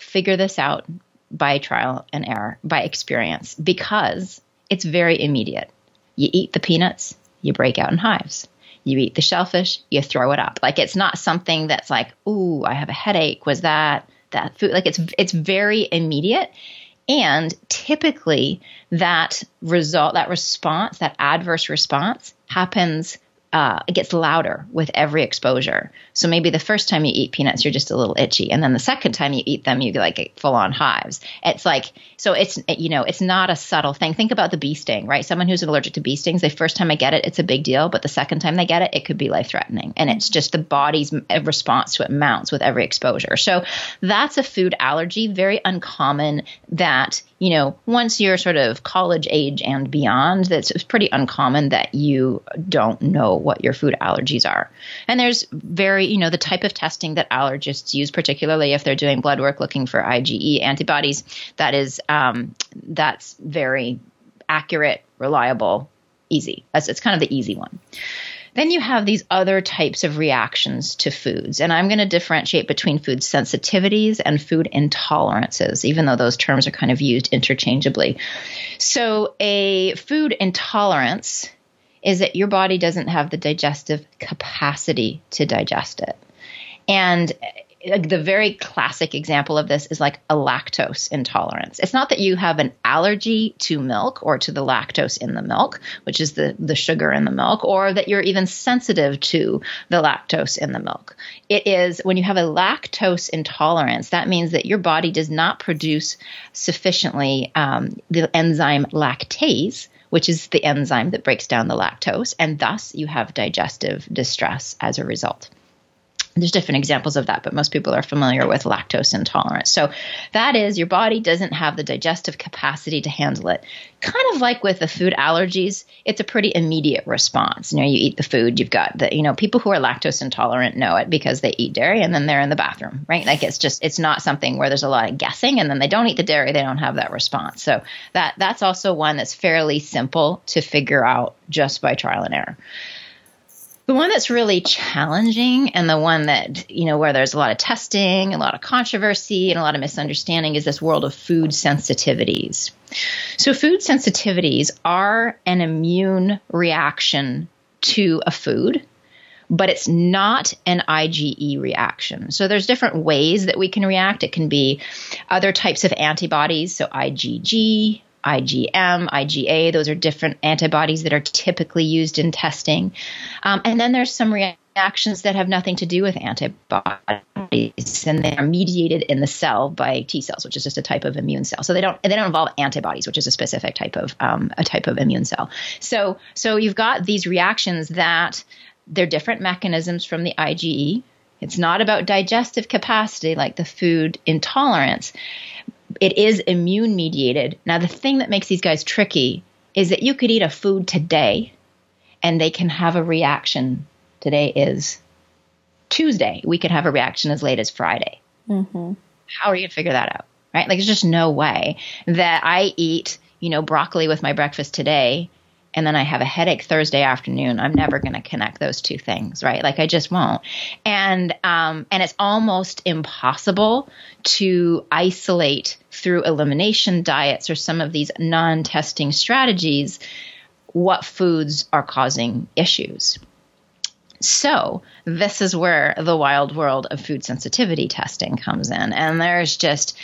figure this out by trial and error, by experience, because it's very immediate. You eat the peanuts, you break out in hives. You eat the shellfish, you throw it up. Like it's not something that's like, ooh, I have a headache. Was that that food? Like it's it's very immediate. And typically that result, that response, that adverse response happens uh, it gets louder with every exposure. So maybe the first time you eat peanuts, you're just a little itchy, and then the second time you eat them, you get like full on hives. It's like so it's you know it's not a subtle thing. Think about the bee sting, right? Someone who's allergic to bee stings, the first time I get it, it's a big deal, but the second time they get it, it could be life threatening, and it's just the body's response to it mounts with every exposure. So that's a food allergy, very uncommon. That you know once you're sort of college age and beyond, that's it's pretty uncommon that you don't know what your food allergies are. And there's very, you know, the type of testing that allergists use, particularly if they're doing blood work looking for IgE antibodies, that is, um, that's very accurate, reliable, easy. That's it's kind of the easy one. Then you have these other types of reactions to foods. And I'm going to differentiate between food sensitivities and food intolerances, even though those terms are kind of used interchangeably. So, a food intolerance is that your body doesn't have the digestive capacity to digest it. And the very classic example of this is like a lactose intolerance. It's not that you have an allergy to milk or to the lactose in the milk, which is the, the sugar in the milk, or that you're even sensitive to the lactose in the milk. It is when you have a lactose intolerance, that means that your body does not produce sufficiently um, the enzyme lactase which is the enzyme that breaks down the lactose, and thus you have digestive distress as a result. There's different examples of that, but most people are familiar with lactose intolerance. So that is your body doesn't have the digestive capacity to handle it. Kind of like with the food allergies, it's a pretty immediate response. You know, you eat the food, you've got the, you know, people who are lactose intolerant know it because they eat dairy and then they're in the bathroom, right? Like it's just it's not something where there's a lot of guessing and then they don't eat the dairy, they don't have that response. So that that's also one that's fairly simple to figure out just by trial and error. The one that's really challenging and the one that, you know, where there's a lot of testing, a lot of controversy, and a lot of misunderstanding is this world of food sensitivities. So, food sensitivities are an immune reaction to a food, but it's not an IgE reaction. So, there's different ways that we can react. It can be other types of antibodies, so IgG, IgM, IgA. Those are different antibodies that are typically used in testing. Um, and then there's some reactions that have nothing to do with antibodies, and they are mediated in the cell by T cells, which is just a type of immune cell. So they don't they don't involve antibodies, which is a specific type of um, a type of immune cell. So so you've got these reactions that they're different mechanisms from the IgE It's not about digestive capacity like the food intolerance. It is immune mediated. Now, the thing that makes these guys tricky is that you could eat a food today and they can have a reaction. Today is Tuesday. We could have a reaction as late as Friday. Mm-hmm. How are you going to figure that out? Right? Like, there's just no way that I eat, you know, broccoli with my breakfast today and then I have a headache Thursday afternoon, I'm never going to connect those two things, right? Like I just won't. And um, and it's almost impossible to isolate through elimination diets or some of these non-testing strategies what foods are causing issues. So, this is where the wild world of food sensitivity testing comes in. And there's just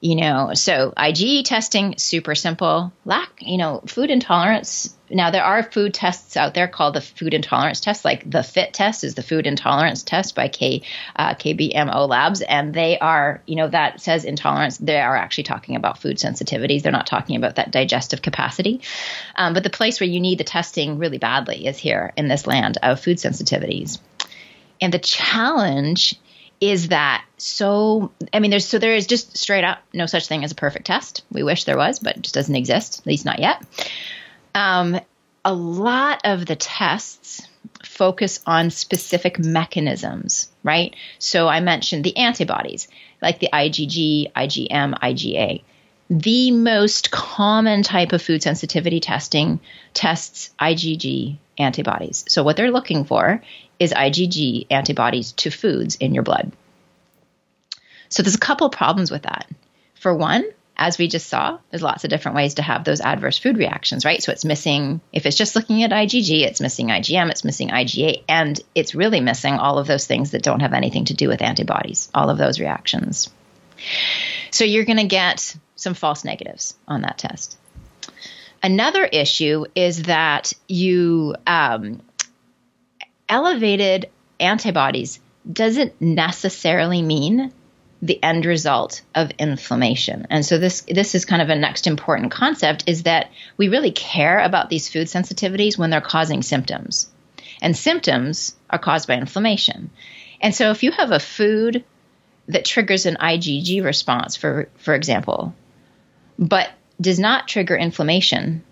you know, so IgE testing, super simple. Lack, you know, food intolerance. Now, there are food tests out there called the food intolerance test, like the FIT test is the food intolerance test by K, uh, KBMO Labs. And they are, you know, that says intolerance. They are actually talking about food sensitivities. They're not talking about that digestive capacity. Um, but the place where you need the testing really badly is here in this land of food sensitivities. And the challenge is that so i mean there's so there is just straight up no such thing as a perfect test. We wish there was but it just doesn't exist at least not yet. Um, a lot of the tests focus on specific mechanisms right? So i mentioned the antibodies like the igg igm iga the most common type of food sensitivity testing tests igg antibodies. So what they're looking for is IgG antibodies to foods in your blood. So there's a couple of problems with that. For one, as we just saw, there's lots of different ways to have those adverse food reactions, right? So it's missing, if it's just looking at IgG, it's missing IgM, it's missing IgA, and it's really missing all of those things that don't have anything to do with antibodies, all of those reactions. So you're going to get some false negatives on that test. Another issue is that you um, elevated antibodies doesn't necessarily mean the end result of inflammation. And so this this is kind of a next important concept is that we really care about these food sensitivities when they're causing symptoms. And symptoms are caused by inflammation. And so if you have a food that triggers an IgG response for for example, but does not trigger inflammation,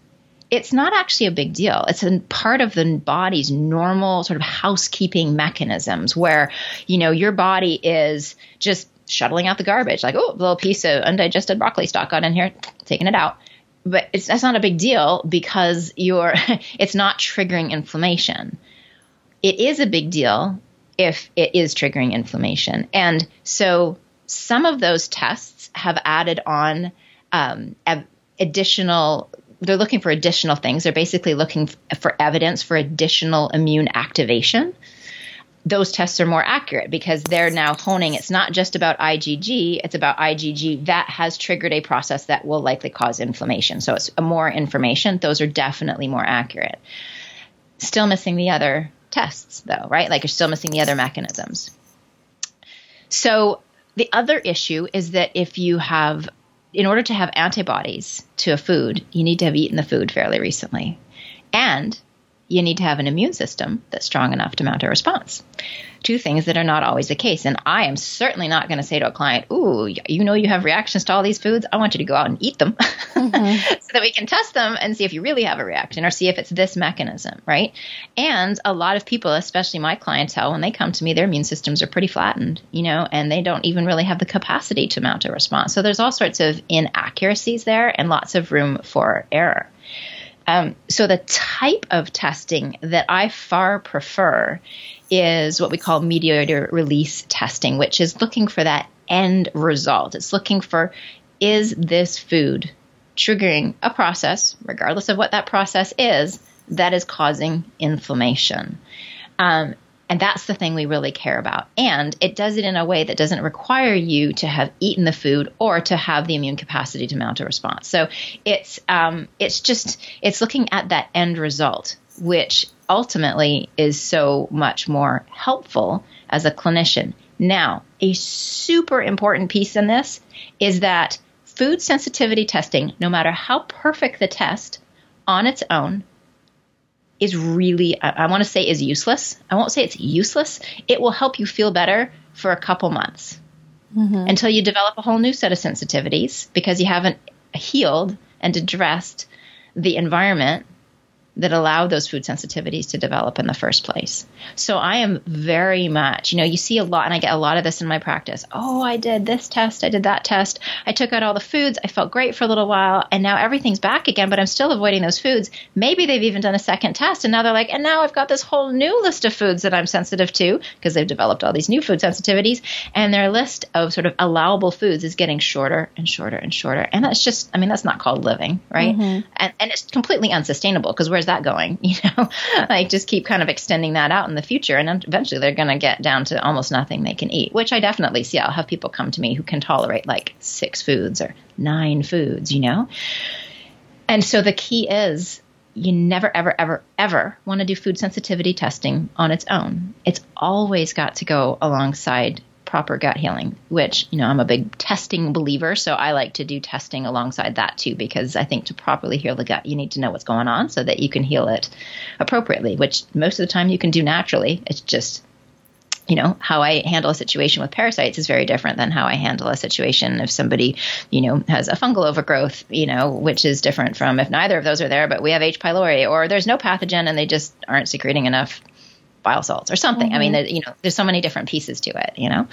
it's not actually a big deal. It's a part of the body's normal sort of housekeeping mechanisms where, you know, your body is just shuttling out the garbage. Like, oh, a little piece of undigested broccoli stalk got in here, taking it out. But it's that's not a big deal because you're it's not triggering inflammation. It is a big deal if it is triggering inflammation. And so some of those tests have added on um, additional they're looking for additional things. They're basically looking for evidence for additional immune activation. Those tests are more accurate because they're now honing. It's not just about IgG, it's about IgG that has triggered a process that will likely cause inflammation. So it's more information. Those are definitely more accurate. Still missing the other tests, though, right? Like you're still missing the other mechanisms. So the other issue is that if you have in order to have antibodies to a food, you need to have eaten the food fairly recently. And you need to have an immune system that's strong enough to mount a response. Two things that are not always the case. And I am certainly not going to say to a client, Ooh, you know, you have reactions to all these foods. I want you to go out and eat them mm-hmm. so that we can test them and see if you really have a reaction or see if it's this mechanism, right? And a lot of people, especially my clientele, when they come to me, their immune systems are pretty flattened, you know, and they don't even really have the capacity to mount a response. So there's all sorts of inaccuracies there and lots of room for error. Um, so the type of testing that I far prefer is what we call mediator release testing, which is looking for that end result. It's looking for is this food triggering a process, regardless of what that process is, that is causing inflammation. Um, and that's the thing we really care about. And it does it in a way that doesn't require you to have eaten the food or to have the immune capacity to mount a response. So it's um, it's just it's looking at that end result, which ultimately is so much more helpful as a clinician. Now, a super important piece in this is that food sensitivity testing, no matter how perfect the test on its own, is really, I, I want to say, is useless. I won't say it's useless. It will help you feel better for a couple months mm-hmm. until you develop a whole new set of sensitivities because you haven't healed and addressed the environment that allow those food sensitivities to develop in the first place. So I am very much, you know, you see a lot, and I get a lot of this in my practice. Oh, I did this test, I did that test, I took out all the foods, I felt great for a little while, and now everything's back again, but I'm still avoiding those foods. Maybe they've even done a second test, and now they're like, and now I've got this whole new list of foods that I'm sensitive to because they've developed all these new food sensitivities, and their list of sort of allowable foods is getting shorter and shorter and shorter. And that's just, I mean, that's not called living, right? Mm-hmm. And, and it's completely unsustainable because where's that going? You know, like just keep kind of extending that out in the future, and eventually they're going to get down to almost nothing they can eat. Which I definitely see. I'll have people come to me who can tolerate like six foods or nine foods. You know, and so the key is you never, ever, ever, ever want to do food sensitivity testing on its own. It's always got to go alongside proper gut healing, which, you know, I'm a big testing believer. So I like to do testing alongside that too, because I think to properly heal the gut, you need to know what's going on so that you can heal it appropriately, which most of the time you can do naturally. It's just, you know, how I handle a situation with parasites is very different than how I handle a situation if somebody, you know, has a fungal overgrowth, you know, which is different from if neither of those are there, but we have H. pylori or there's no pathogen and they just aren't secreting enough bile salts or something. Mm-hmm. I mean, mm-hmm. you know, there's so many different pieces to it, you know.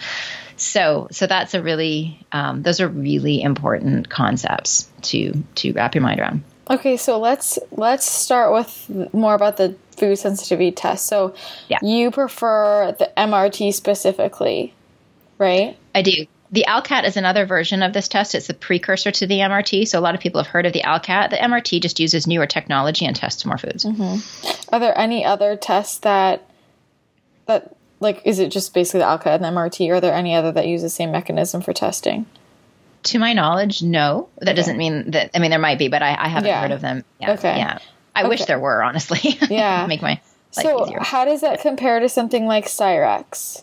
So, so that's a really, um, those are really important concepts to to wrap your mind around. Okay, so let's let's start with more about the food sensitivity test. So, yeah. you prefer the MRT specifically, right? I do. The ALCAT is another version of this test. It's the precursor to the MRT. So a lot of people have heard of the ALCAT. The MRT just uses newer technology and tests more foods. Mm-hmm. Are there any other tests that that like is it just basically the ALCAT and the MRT? Or are there any other that use the same mechanism for testing? To my knowledge, no. That okay. doesn't mean that. I mean, there might be, but I, I haven't yeah. heard of them. Yeah, okay. Yeah. I okay. wish there were, honestly. Yeah. Make my so easier. how does that compare to something like Cyrex?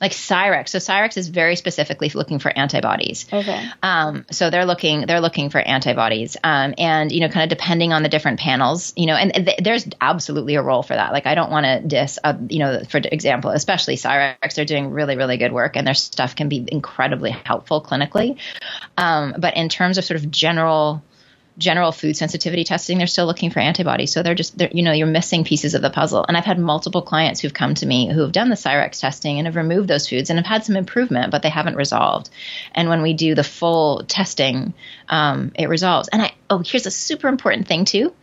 Like Cyrex. So Cyrex is very specifically looking for antibodies. Okay. Um, so they're looking they're looking for antibodies, um, and you know, kind of depending on the different panels, you know, and th- there's absolutely a role for that. Like I don't want to diss, uh, you know, for example, especially Cyrex, they're doing really really good work, and their stuff can be incredibly helpful clinically. Um, but in terms of sort of general general food sensitivity testing, they're still looking for antibodies. So they're just, they're, you know, you're missing pieces of the puzzle. And I've had multiple clients who've come to me who have done the Cyrex testing and have removed those foods and have had some improvement, but they haven't resolved. And when we do the full testing, um, it resolves. And I, oh, here's a super important thing too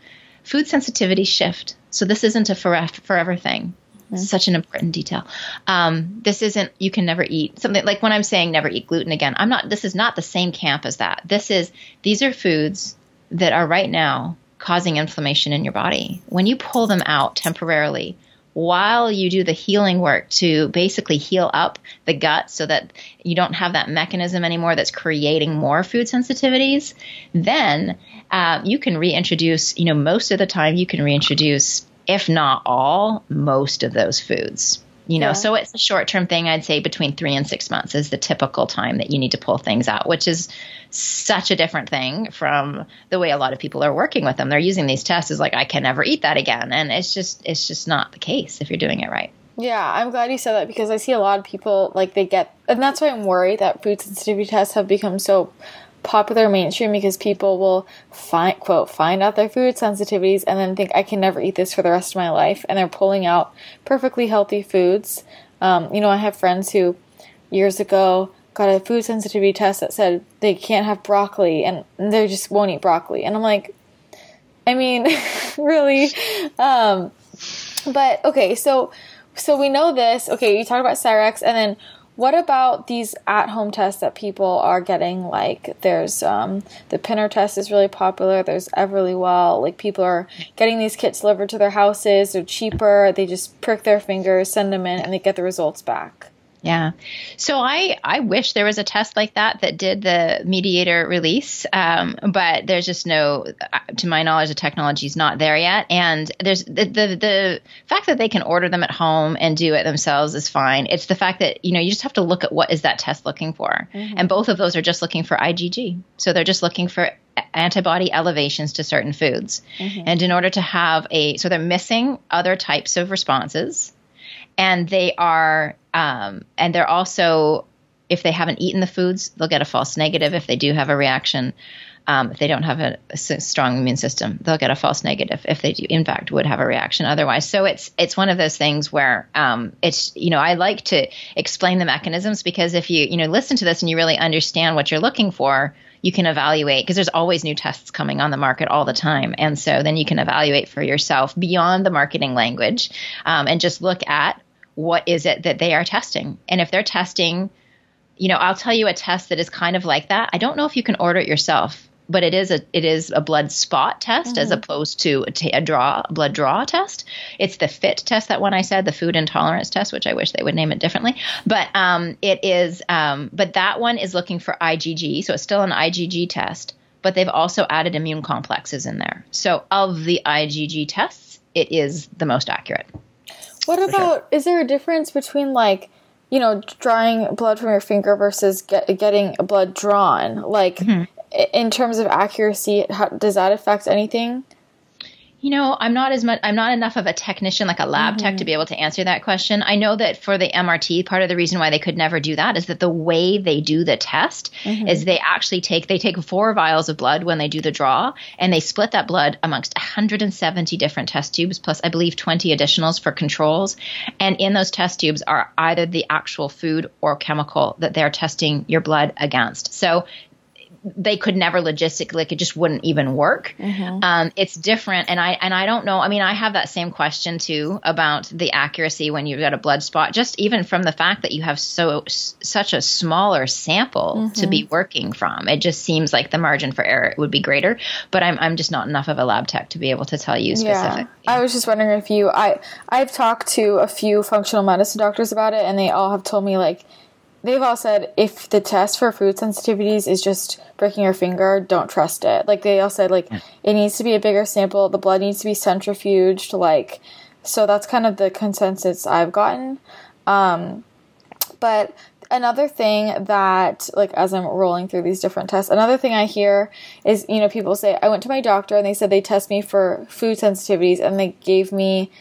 food sensitivity shift. So this isn't a forever, forever thing. Mm-hmm. Such an important detail. Um, this isn't, you can never eat something like when I'm saying never eat gluten again, I'm not, this is not the same camp as that. This is, these are foods that are right now causing inflammation in your body, when you pull them out temporarily, while you do the healing work to basically heal up the gut so that you don't have that mechanism anymore that's creating more food sensitivities, then uh, you can reintroduce, you know, most of the time you can reintroduce, if not all, most of those foods you know yeah. so it's a short term thing i'd say between three and six months is the typical time that you need to pull things out which is such a different thing from the way a lot of people are working with them. They're using these tests as like i can never eat that again. And it's just it's just not the case if you're doing it right. Yeah i'm glad you said that because i see a lot of people like they get and that's why i'm worried that food sensitivity tests have become so popular mainstream because people will find quote find out their food sensitivities and then think I can never eat this for the rest of my life. And they're pulling out perfectly healthy foods. Um, you know, I have friends who years ago got a food sensitivity test that said they can't have broccoli and they just won't eat broccoli and I'm like I mean really um, but okay so so we know this okay you talked about Cyrex and then what about these at-home tests that people are getting? Like, there's um, the Pinner test is really popular. There's Everlywell. Like, people are getting these kits delivered to their houses. They're cheaper. They just prick their fingers, send them in, and they get the results back. Yeah. So I, I wish there was a test like that that did the mediator release, um, but there's just no, to my knowledge, the technology is not there yet. And there's the, the, the fact that they can order them at home and do it themselves is fine. It's the fact that, you know, you just have to look at what is that test looking for. Mm-hmm. And both of those are just looking for IgG. So they're just looking for antibody elevations to certain foods. And in order to have a, so they're missing other types of responses. And they are, um, and they're also, if they haven't eaten the foods, they'll get a false negative if they do have a reaction. Um, if they don't have a strong immune system, they'll get a false negative if they do, in fact, would have a reaction otherwise. So it's it's one of those things where um, it's you know I like to explain the mechanisms because if you you know listen to this and you really understand what you're looking for, you can evaluate because there's always new tests coming on the market all the time, and so then you can evaluate for yourself beyond the marketing language um, and just look at what is it that they are testing, and if they're testing you know, I'll tell you a test that is kind of like that. I don't know if you can order it yourself, but it is a it is a blood spot test as opposed to a, draw a blood draw test. It's the FIT test, that one I said, the food intolerance test, which I wish they would name it differently. But um, it is, um, but that one is looking for IgG, so it's still an IgG test, but they've also added immune complexes in there. So of the IgG tests, it is the most accurate. What about is there a difference between like you know drawing blood from your finger versus get, getting blood drawn? Like mm-hmm. i- in terms of accuracy, how, does that affect anything? You know, I'm not as much, I'm not enough of a technician, like a lab tech, to mm-hmm. be able to answer that question. I know that for the MRT, part of the reason why they could never do that is that the way they do the test mm-hmm. is they actually take, they take four vials of blood when they do the draw and they split that blood amongst 170 different test tubes, plus I believe 20 additionals for controls. And in those test tubes are either the actual food or chemical that they're testing your blood against. So they could never logistically like it just wouldn't even work. Um, it's different. And i and i don't know i mean i have that same question too about the accuracy when you've got a blood spot just even from the fact that you have so s- such a smaller sample to be working from. It just seems like the margin for error would be greater but i'm, I'm just not enough of a lab tech to be able to tell you specific I was just wondering if you I I've talked to a few functional medicine doctors about it and they all have told me like they've all said if the test for food sensitivities is just breaking your finger, don't trust it. Like they all said like it needs to be a bigger sample, the blood needs to be centrifuged like so that's kind of the consensus I've gotten. Um but another thing that like as i'm rolling through these different tests another thing i hear is you know people say i went to my doctor and they said they test me for food sensitivities and they gave me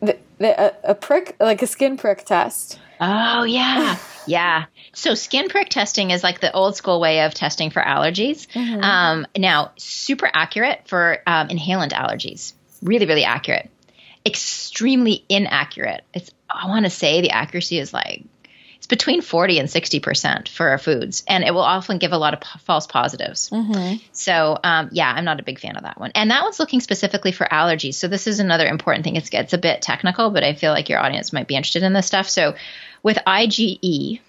the, the, a, a prick like a skin prick test Oh yeah, yeah. So skin prick testing is like the old school way of testing for allergies. Um, now, super accurate for um, inhalant allergies. Really, really accurate. Extremely inaccurate. It's I want to say the accuracy is like it's between 40 and 60 percent for our foods and it will often give a lot of p- false positives so um, yeah i'm not a big fan of that one and that one's looking specifically for allergies so this is another important thing it's, it's a bit technical but i feel like your audience might be interested in this stuff so with ige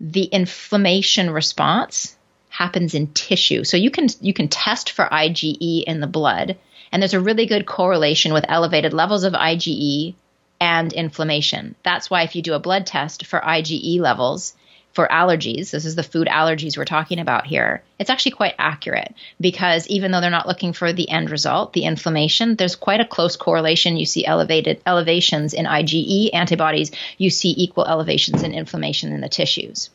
the inflammation response happens in tissue so you can you can test for ige in the blood and there's a really good correlation with elevated levels of ige and inflammation. That's why if you do a blood test for IgE levels for allergies, this is the food allergies we're talking about here, it's actually quite accurate because even though they're not looking for the end result, the inflammation, there's quite a close correlation. You see elevated elevations in IgE antibodies, you see equal elevations in inflammation in the tissues.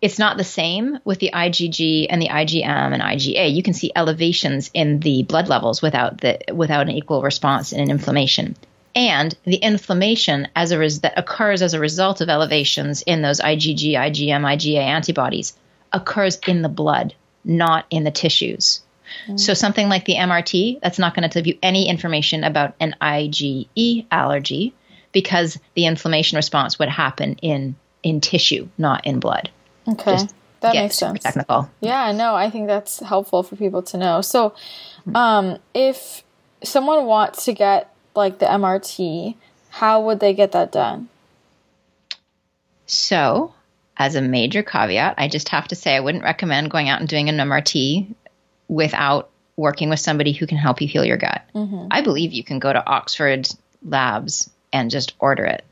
It's not the same with the IgG and the IgM and IgA. You can see elevations in the blood levels without the without an equal response in inflammation and the inflammation as a res- that occurs as a result of elevations in those IgG, IgM, IgA antibodies occurs in the blood, not in the tissues. So something like the MRT, that's not going to give you any information about an IgE allergy because the inflammation response would happen in in tissue, not in blood. okay Just that makes sense Technical. yeah no i think that's helpful for people to know so um if someone wants to get like the mrt how would they get that done So, as a major caveat, I just have to say I wouldn't recommend going out and doing an MRT without working with somebody who can help you heal your gut. I believe you can go to Oxford Labs and just order it.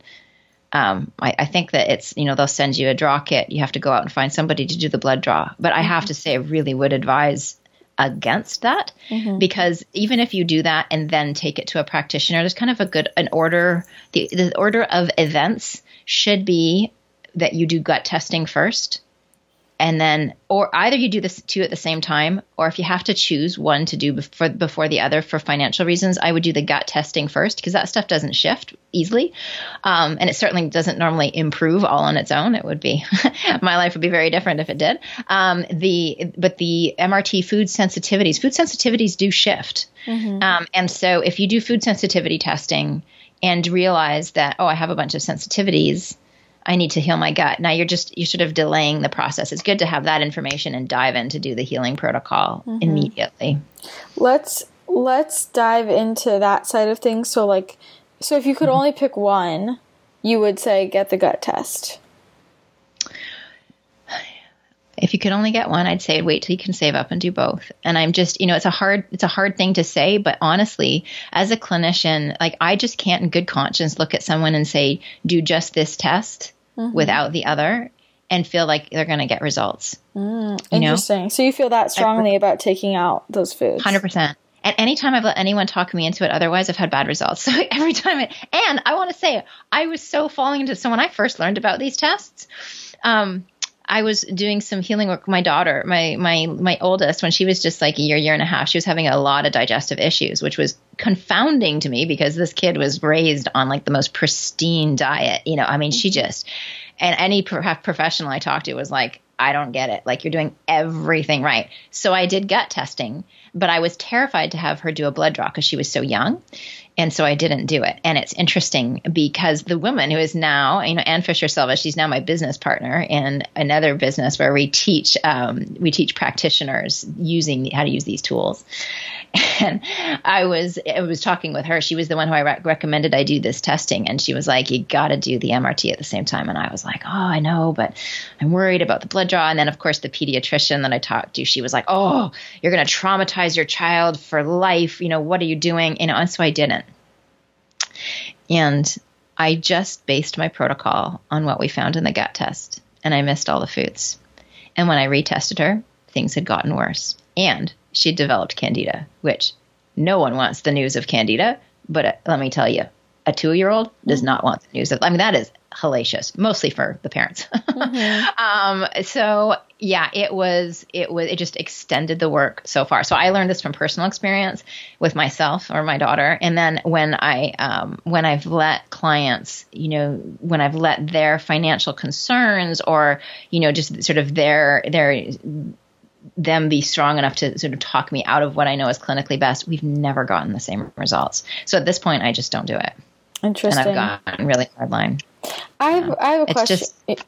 Um, I, I think that it's, you know, they'll send you a draw kit. You have to go out and find somebody to do the blood draw. But I have to say, I really would advise against that mm-hmm. because even if you do that and then take it to a practitioner, there's kind of a good an order. The, the order of events should be that you do gut testing first and then or either you do this two at the same time or if you have to choose one to do before before the other for financial reasons i would do the gut testing first because that stuff doesn't shift easily um, and it certainly doesn't normally improve all on its own it would be my life would be very different if it did um, the but the mrt food sensitivities food sensitivities do shift mm-hmm. um, and so if you do food sensitivity testing and realize that oh i have a bunch of sensitivities I need to heal my gut. Now you're just you're sort of delaying the process. It's good to have that information and dive in to do the healing protocol mm-hmm. immediately. Let's let's dive into that side of things. So like so if you could mm-hmm. only pick one, you would say get the gut test. If you could only get one, I'd say wait till you can save up and do both. And I'm just, you know, it's a hard it's a hard thing to say, but honestly, as a clinician, like I just can't in good conscience look at someone and say do just this test mm-hmm. without the other and feel like they're going to get results. Mm, interesting. Know? So you feel that strongly I, about taking out those foods? 100%. And anytime I've let anyone talk me into it, otherwise I've had bad results. So every time it, and I want to say, I was so falling into, so when I first learned about these tests, um, I was doing some healing work with my daughter, my my my oldest, when she was just like a year, year and a half. She was having a lot of digestive issues, which was confounding to me because this kid was raised on like the most pristine diet. You know, I mean, she mm-hmm. just and any professional I talked to was like, I don't get it. Like you're doing everything right. So I did gut testing, but I was terrified to have her do a blood draw because she was so young. And so I didn't do it. And it's interesting because the woman who is now, you know, Ann Fisher Silva, she's now my business partner in another business where we teach um, we teach practitioners using how to use these tools. And I was I was talking with her. She was the one who I re- recommended I do this testing, and she was like, "You got to do the MRT at the same time." And I was like, "Oh, I know, but I'm worried about the blood draw." And then, of course, the pediatrician that I talked to, she was like, "Oh, you're going to traumatize your child for life. You know, what are you doing?" You know, and so I didn't. And I just based my protocol on what we found in the gut test, and I missed all the foods. And when I retested her, things had gotten worse. And she developed candida, which no one wants the news of candida, but uh, let me tell you, a two year old does not want the news. I mean, that is hellacious, mostly for the parents. Mm-hmm. um, so yeah, it was it was it just extended the work so far. So I learned this from personal experience with myself or my daughter, and then when I um, when I've let clients, you know, when I've let their financial concerns or you know just sort of their their them be strong enough to sort of talk me out of what I know is clinically best, we've never gotten the same results. So at this point, I just don't do it. Interesting. And I've gotten really hard line. I have, I have a question. Just,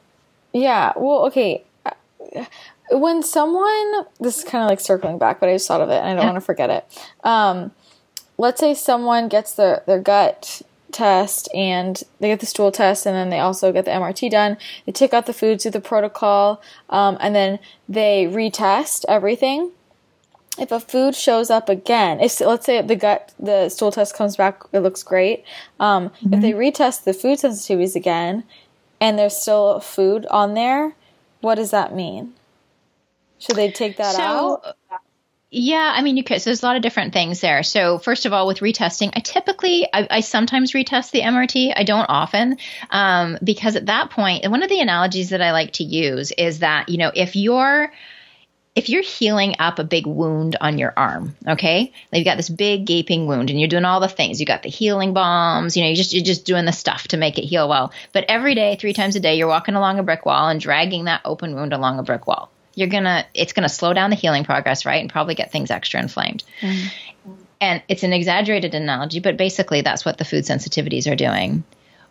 yeah. Well, okay. When someone, this is kind of like circling back, but I just thought of it and I don't yeah. want to forget it. Um, let's say someone gets their, their gut test and they get the stool test and then they also get the MRT done. They take out the foods, do the protocol, um, and then they retest everything if a food shows up again, if let's say the gut, the stool test comes back, it looks great. Um, mm-hmm. If they retest the food sensitivities again, and there's still food on there, what does that mean? Should they take that so, out? Yeah, I mean, you could. So there's a lot of different things there. So first of all, with retesting, I typically, I, I sometimes retest the MRT. I don't often, um, because at that point, one of the analogies that I like to use is that you know if you're if you're healing up a big wound on your arm, okay, you've got this big gaping wound, and you're doing all the things. You got the healing balms, you know, you just you're just doing the stuff to make it heal well. But every day, three times a day, you're walking along a brick wall and dragging that open wound along a brick wall. You're gonna, it's gonna slow down the healing progress, right, and probably get things extra inflamed. Mm-hmm. And it's an exaggerated analogy, but basically that's what the food sensitivities are doing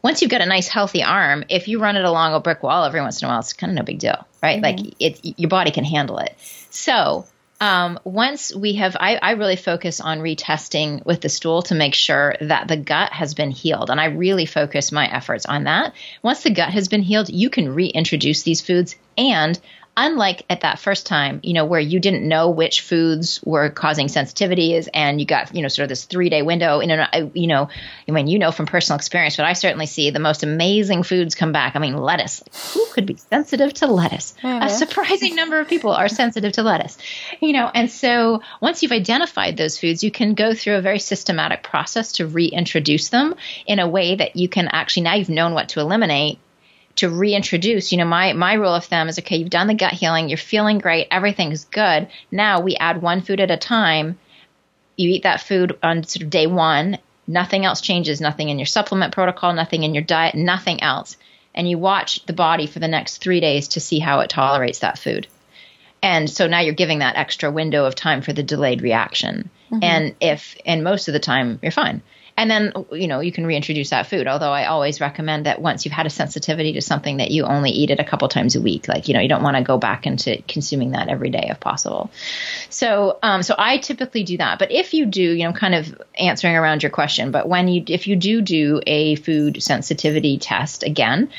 once you've got a nice healthy arm, if you run it along a brick wall every once in a while, it's kind of no big deal, right? Mm-hmm. Like it, your body can handle it. So um, once we have, I, I, really focus on retesting with the stool to make sure that the gut has been healed. And I really focus my efforts on that. Once the gut has been healed, you can reintroduce these foods and unlike at that first time, you know, where you didn't know which foods were causing sensitivities and you got, you know, sort of this three day window in and, you know, I mean, you know, from personal experience, but I certainly see the most amazing foods come back. I mean, lettuce, who could be sensitive to lettuce? Mm-hmm. A surprising number of people are sensitive to lettuce, you know, and so once you've identified those foods, you can go through a very systematic process to reintroduce them in a way that you can actually, now you've known what to eliminate to reintroduce, you know, my my rule of thumb is okay, you've done the gut healing, you're feeling great, everything's good. Now we add one food at a time. You eat that food on sort of day one, nothing else changes, nothing in your supplement protocol, nothing in your diet, nothing else. And you watch the body for the next three days to see how it tolerates that food. And so now you're giving that extra window of time for the delayed reaction. Mm-hmm. And if, and most of the time, you're fine and then you know you can reintroduce that food although i always recommend that once you've had a sensitivity to something that you only eat it a couple times a week like you know you don't want to go back into consuming that every day if possible so um, so i typically do that but if you do you know kind of answering around your question but when you if you do do a food sensitivity test again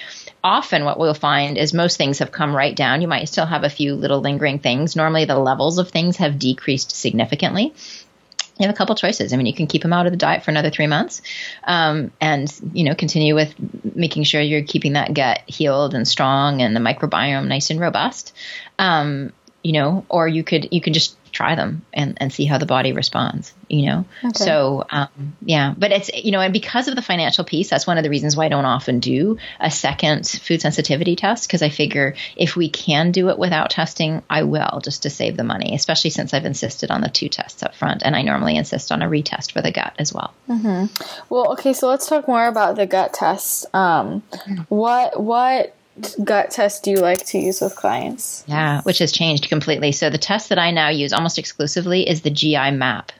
often what we'll find is most things have come right down. You might still have a few little lingering things. Normally, the levels of things have decreased significantly you have a couple choices. I mean, you can keep them out of the diet for another three months, um, and you know continue with making sure you're keeping that gut healed and strong and the microbiome nice and robust. Um, you know, or you could you can just try them and, and see how the body responds, you know? Okay. So, um, yeah, but it's, you know, and because of the financial piece, that's one of the reasons why I don't often do a second food sensitivity test. Cause I figure if we can do it without testing, I will just to save the money, especially since I've insisted on the two tests up front. And I normally insist on a retest for the gut as well. Mm-hmm. Well, okay. So let's talk more about the gut test. Um, mm-hmm. what, what, gut test do you like to use with clients? Yeah, which has changed completely. So the test that I now use almost exclusively is the GI map.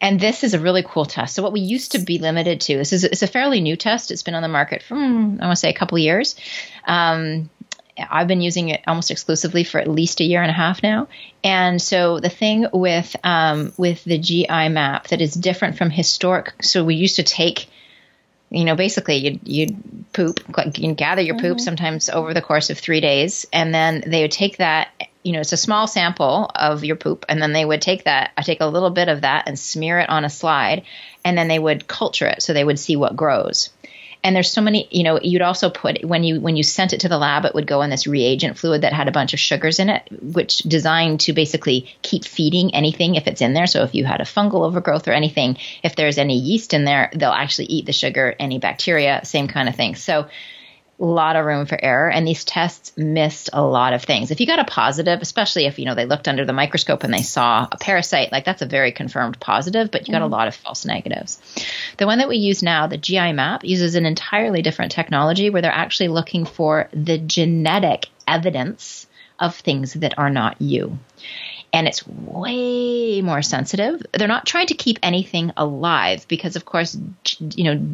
And this is a really cool test. So what we used to be limited to, this is it's a fairly new test. It's been on the market for hmm, I want to say a couple years. Um, I've been using it almost exclusively for at least a year and a half now. And so the thing with um, with the GI map that is different from historic. So we used to take you know, basically you'd, you'd poop, you gather your poop mm-hmm. sometimes over the course of three days, and then they would take that, you know, it's a small sample of your poop, and then they would take that, I take a little bit of that and smear it on a slide, and then they would culture it so they would see what grows and there's so many you know you'd also put when you when you sent it to the lab it would go in this reagent fluid that had a bunch of sugars in it which designed to basically keep feeding anything if it's in there. So if you had a fungal overgrowth or anything if there's any yeast in there they'll actually eat the sugar any bacteria same kind of thing. So lot of room for error and these tests missed a lot of things. If you got a positive especially if you know they looked under the microscope and they saw a parasite like that's a very confirmed positive but you got mm-hmm. a lot of false negatives. The one that we use now the gi map uses an entirely different technology where they're actually looking for the genetic evidence of things that are not you and it's way more sensitive. They're not trying to keep anything alive because, of course, you know,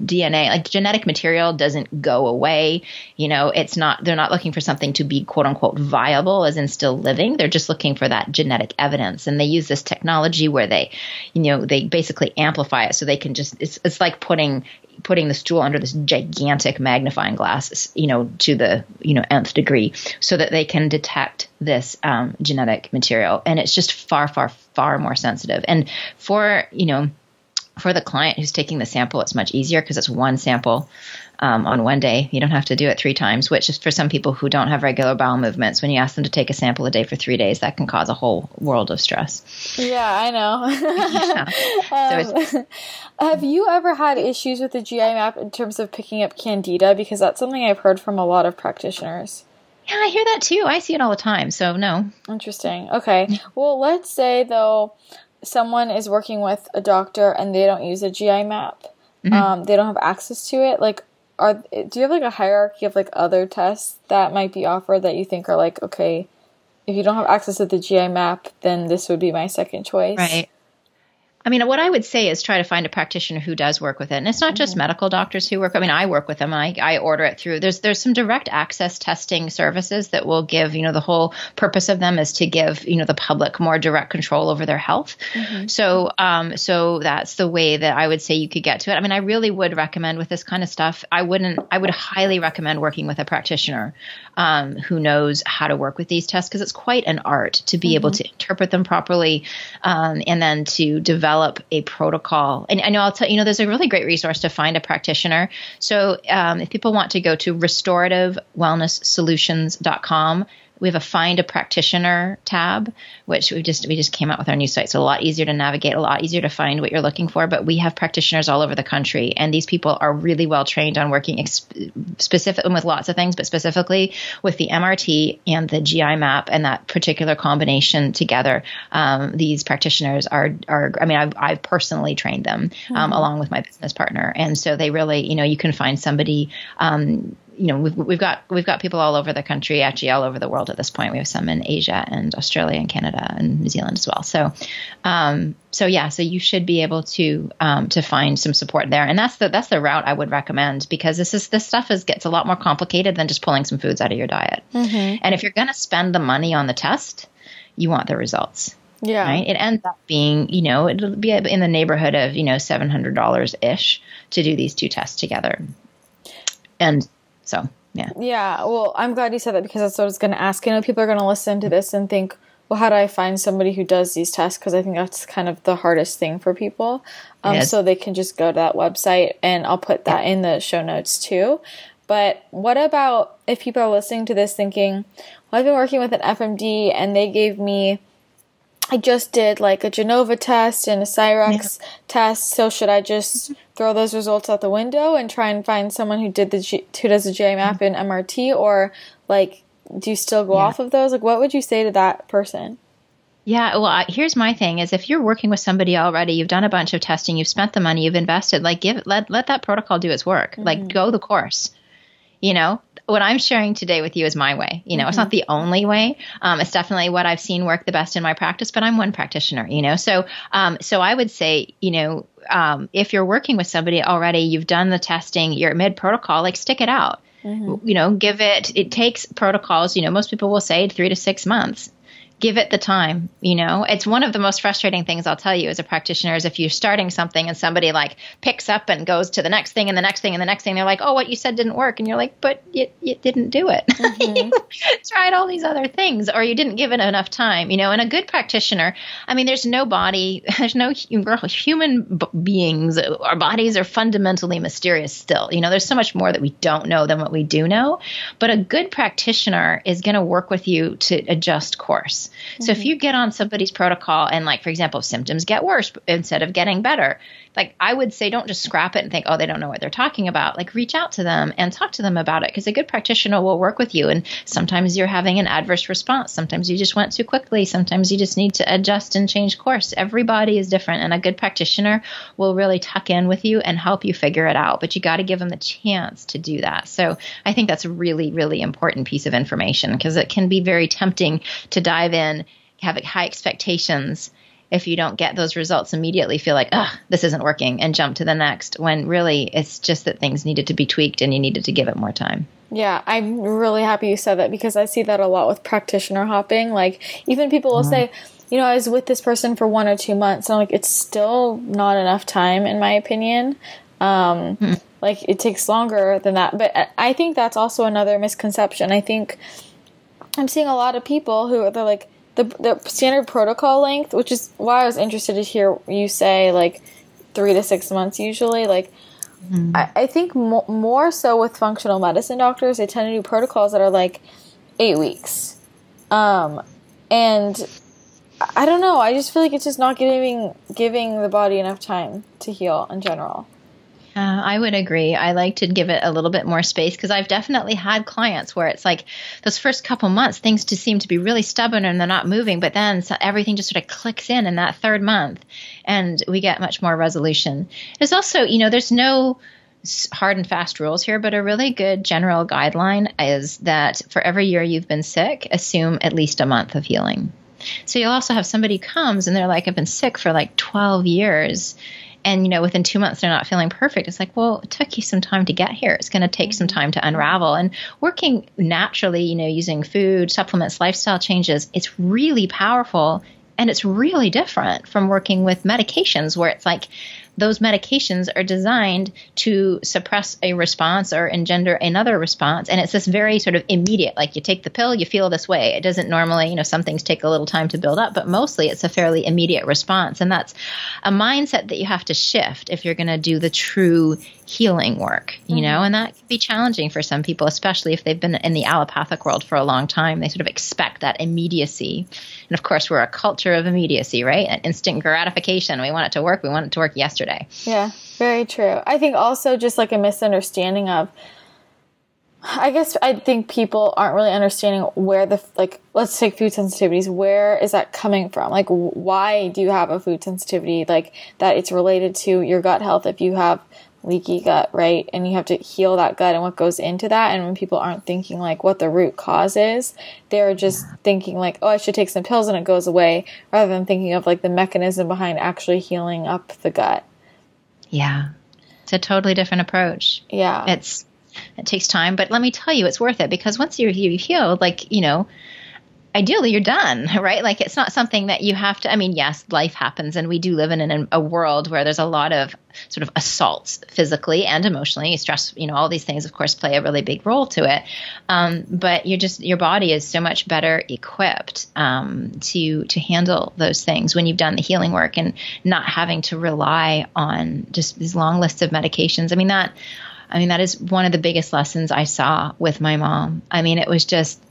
DNA, like genetic material doesn't go away. You know, it's not, they're not looking for something to be quote unquote viable as in still living. They're just looking for that genetic evidence. And they use this technology where they, you know, they basically amplify it so they can just, it's, it's like putting putting the stool under this gigantic magnifying glass, you know, to the you know nth degree, so that they can detect this um, genetic material, and it's just far, far, far more sensitive. And for you know, for the client who's taking the sample, it's much easier because it's one sample um, on one day. You don't have to do it three times, which is for some people who don't have regular bowel movements. When you ask them to take a sample a day for three days, that can cause a whole world of stress. Yeah, I know. yeah. So um, have you ever had issues with the GI map in terms of picking up candida? Because that's something I've heard from a lot of practitioners. Yeah, I hear that too. I see it all the time. So, no. Interesting. Okay. Well, let's say, though, someone is working with a doctor and they don't use a GI map. Mm-hmm. Um, they don't have access to it. Like, are do you have like a hierarchy of like other tests that might be offered that you think are like okay if you don't have access to the gi map then this would be my second choice? Right I mean, what I would say is try to find a practitioner who does work with it, and it's not just mm-hmm. medical doctors who work. I mean, I work with them. I, I order it through. There's there's some direct access testing services that will give. You know, the whole purpose of them is to give you know the public more direct control over their health. Mm-hmm. So um, so that's the way that I would say you could get to it. I mean, I really would recommend with this kind of stuff. I wouldn't. I would highly recommend working with a practitioner um, who knows how to work with these tests because it's quite an art to be mm-hmm. able to interpret them properly um, and then to develop a protocol. And I know I'll tell you know there's a really great resource to find a practitioner. So um, if people want to go to restorativewellnesssolutions.com we have a find a practitioner tab, which we just we just came out with our new site. So a lot easier to navigate, a lot easier to find what you're looking for. But we have practitioners all over the country, and these people are really well trained on working ex- specific with lots of things, but specifically with the MRT and the GI map and that particular combination together. Um, these practitioners are are I mean I've, I've personally trained them um, mm-hmm. along with my business partner, and so they really you know you can find somebody. Um, you know, we've, we've got we've got people all over the country, actually all over the world at this point. We have some in Asia and Australia and Canada and New Zealand as well. So, um, so yeah, so you should be able to um, to find some support there, and that's the that's the route I would recommend because this is this stuff is gets a lot more complicated than just pulling some foods out of your diet. Mm-hmm. And if you're going to spend the money on the test, you want the results. Yeah. Right. It ends up being, you know, it'll be in the neighborhood of, you know, $700 ish to do these two tests together. And so, yeah. Yeah. Well, I'm glad you said that because that's what I was going to ask. You know, people are going to listen to this and think, well, how do I find somebody who does these tests? Because I think that's kind of the hardest thing for people. Um, so they can just go to that website, and I'll put that in the show notes too. But what about if people are listening to this thinking, well, I've been working with an FMD and they gave me I just did like a Genova test and a Cyrex yeah. test. So should I just throw those results out the window and try and find someone who did the G- who does the GI map in MRT, or like do you still go yeah. off of those? Like, what would you say to that person? Yeah, well, here's my thing: is if you're working with somebody already, you've done a bunch of testing, you've spent the money, you've invested. Like, give let let that protocol do its work. Mm-hmm. Like, go the course. You know, what I'm sharing today with you is my way. You know, mm-hmm. it's not mm-hmm. the only way. Um, it's definitely what I've seen work the best in my practice, but I'm one practitioner, you know. So, um, so I would say, you know, um, if you're working with somebody already, you've done the testing, you're mid protocol, like stick it out. Mm-hmm. You know, give it, it takes protocols, you know, most people will say three to six months give it the time you know? It's one of the most frustrating things i'll tell you as a practitioner is if you're starting something and somebody like picks up and goes to the next thing and the next thing and the next thing they're like oh what you said didn't work and you're like but you, you didn't do it. Mm-hmm. tried all these other things or you didn't give it enough time you know? And a good practitioner i mean there's no body there's no human beings. Our bodies are fundamentally mysterious still you know? There's so much more that we don't know than what we do know. But a good practitioner is going to work with you to adjust course Mm-hmm. So if mm-hmm. you get on somebody's protocol and like for example symptoms get worse instead of getting better, like I would say don't just scrap it and think oh they don't know what they're talking about. Like reach out to them and talk to them about it because a good practitioner will work with you and sometimes you're having an adverse response, sometimes you just went too quickly, sometimes you just need to adjust and change course. Everybody is different and a good practitioner will really tuck in with you and help you figure it out, but you got to give them the chance to do that. So I think that's a really really important piece of information because it can be very tempting to dive in, have high expectations. If you don't get those results immediately feel like ah this isn't working and jump to the next when really it's just that things needed to be tweaked and you needed to give it more time. Yeah i'm really happy you said that because i see that a lot with practitioner hopping. Like even people will mm-hmm. say you know i was with this person for one or two months and i'm like it's still not enough time in my opinion. Um, mm-hmm. like it takes longer than that. But i think that's also another misconception. I think i'm seeing a lot of people who they're like the the standard protocol length, which is why I was interested to hear you say like three to six months usually. Like, mm-hmm. I, I think mo- more so with functional medicine doctors, they tend to do protocols that are like eight weeks. Um, and I don't know. I just feel like it's just not giving giving the body enough time to heal in general. Uh, I would agree. I like to give it a little bit more space because I've definitely had clients where it's like those first couple months, things just seem to be really stubborn and they're not moving, but then so everything just sort of clicks in in that third month and we get much more resolution. There's also, you know, there's no hard and fast rules here, but a really good general guideline is that for every year you've been sick, assume at least a month of healing. So you'll also have somebody comes and they're like, I've been sick for like 12 years and you know within two months they're not feeling perfect. It's like well it took you some time to get here. It's going to take some mm-hmm. time to unravel. And working naturally you know using food supplements lifestyle changes it's really powerful and it's really different from working with medications where it's like those medications are designed to suppress a response or engender another response. And it's this very sort of immediate, like you take the pill, you feel this way. It doesn't normally, you know, some things take a little time to build up, but mostly it's a fairly immediate response. And that's a mindset that you have to shift if you're going to do the true healing work, you mm-hmm. know, and that can be challenging for some people, especially if they've been in the allopathic world for a long time. They sort of expect that immediacy. And of course, we're a culture of immediacy, right? An instant gratification. We want it to work. We want it to work yesterday. Yeah, very true. I think also just like a misunderstanding of I guess I think people aren't really understanding where the like let's take food sensitivities where is that coming from like why do you have a food sensitivity like that it's related to your gut health if you have leaky gut, right? And you have to heal that gut and what goes into that. And when people aren't thinking like what the root cause is, they're just thinking like, oh, I should take some pills and it goes away, rather than thinking of like the mechanism behind actually healing up the gut. Yeah. It's a totally different approach. Yeah. It's it takes time, but let me tell you, it's worth it because once you're, you're healed, like, you know, ideally you're done, right? Like it's not something that you have to. I mean, yes, life happens, and we do live in an, a world where there's a lot of sort of assaults physically and emotionally. Stress, you know, all these things, of course, play a really big role to it. Um, but you're just your body is so much better equipped um, to to handle those things when you've done the healing work and not having to rely on just these long lists of medications. I mean that. I mean, that is one of the biggest lessons I saw with my mom. I mean, it was just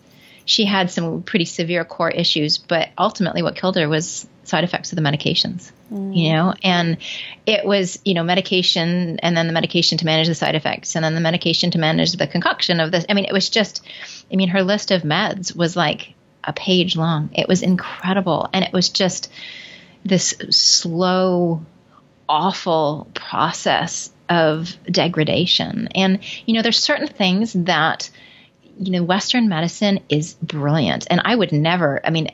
she had some pretty severe core issues, but ultimately what killed her was side effects of the medications. Mm. You know, and it was, you know, medication and then the medication to manage the side effects and then the medication to manage the concoction of this. I mean, it was just I mean, her list of meds was like a page long. It was incredible and it was just this slow awful process of degradation. And you know, there's certain things that you know, Western medicine is brilliant. And I would never, I mean,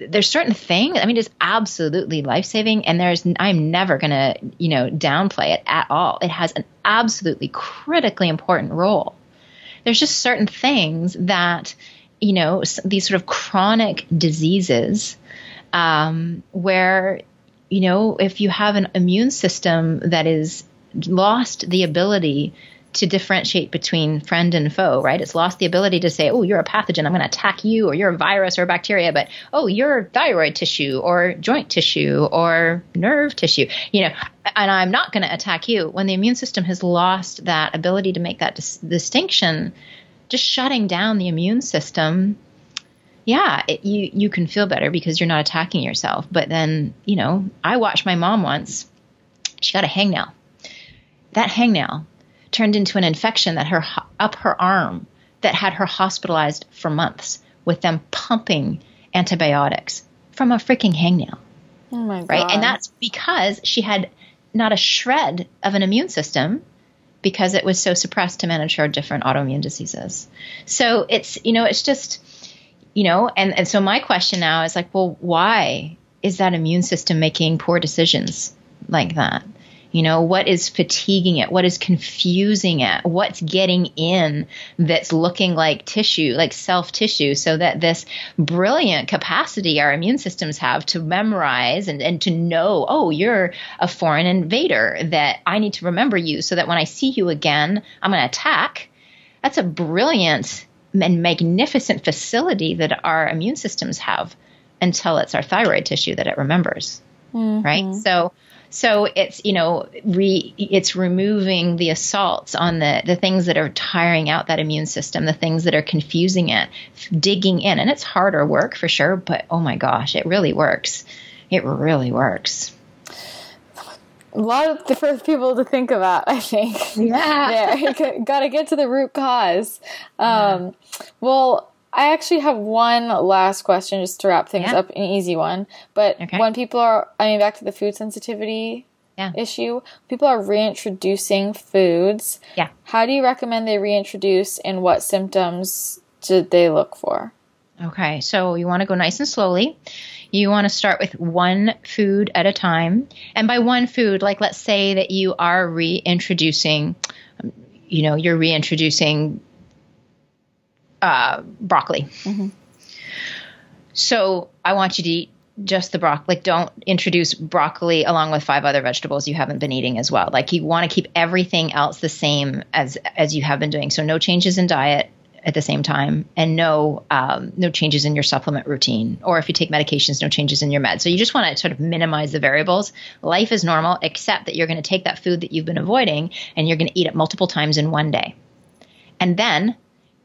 there's certain things, I mean, it's absolutely life saving. And there's, I'm never going to, you know, downplay it at all. It has an absolutely critically important role. There's just certain things that, you know, these sort of chronic diseases um, where, you know, if you have an immune system that is lost the ability to differentiate between friend and foe, right? It's lost the ability to say, oh, you're a pathogen, I'm going to attack you, or you're a virus or a bacteria, but oh, you're thyroid tissue or joint tissue or nerve tissue, you know, and I'm not going to attack you. When the immune system has lost that ability to make that dis- distinction, just shutting down the immune system yeah, it, you you can feel better because you're not attacking yourself. But then, you know, I watched my mom once. She got a hangnail. That hangnail turned into an infection that her up her arm that had her hospitalized for months with them pumping antibiotics from a freaking hangnail. Oh my god. Right? And that's because she had not a shred of an immune system because it was so suppressed to manage her different autoimmune diseases. So it's, you know, it's just, you know, and, and so my question now is like, well, why is that immune system making poor decisions like that? You know, what is fatiguing it? What is confusing it? What's getting in that's looking like tissue, like self tissue, so that this brilliant capacity our immune systems have to memorize and, and to know, oh, you're a foreign invader, that I need to remember you so that when I see you again, I'm going to attack. That's a brilliant and magnificent facility that our immune systems have until it's our thyroid tissue that it remembers. Mm-hmm. Right. So, so it's you know re, it's removing the assaults on the the things that are tiring out that immune system, the things that are confusing it, digging in, and it's harder work for sure. But oh my gosh, it really works. It really works. A lot of different people to think about, I think. Yeah. yeah, got to get to the root cause. Um, yeah. Well, I actually have one last question just to wrap things yeah. up, an easy one. But okay. when people are, I mean, back to the food sensitivity yeah. issue, people are reintroducing foods. Yeah. How do you recommend they reintroduce and what symptoms did they look for? Okay, so you want to go nice and slowly. You want to start with one food at a time. And by one food, like let's say that you are reintroducing, you know, you're reintroducing uh, broccoli. Mm-hmm. So I want you to eat just the broccoli. Like, don't introduce broccoli along with five other vegetables you haven't been eating as well. Like, you want to keep everything else the same as as you have been doing. So, no changes in diet at the same time, and no um, no changes in your supplement routine. Or if you take medications, no changes in your meds. So, you just want to sort of minimize the variables. Life is normal, except that you're going to take that food that you've been avoiding and you're going to eat it multiple times in one day, and then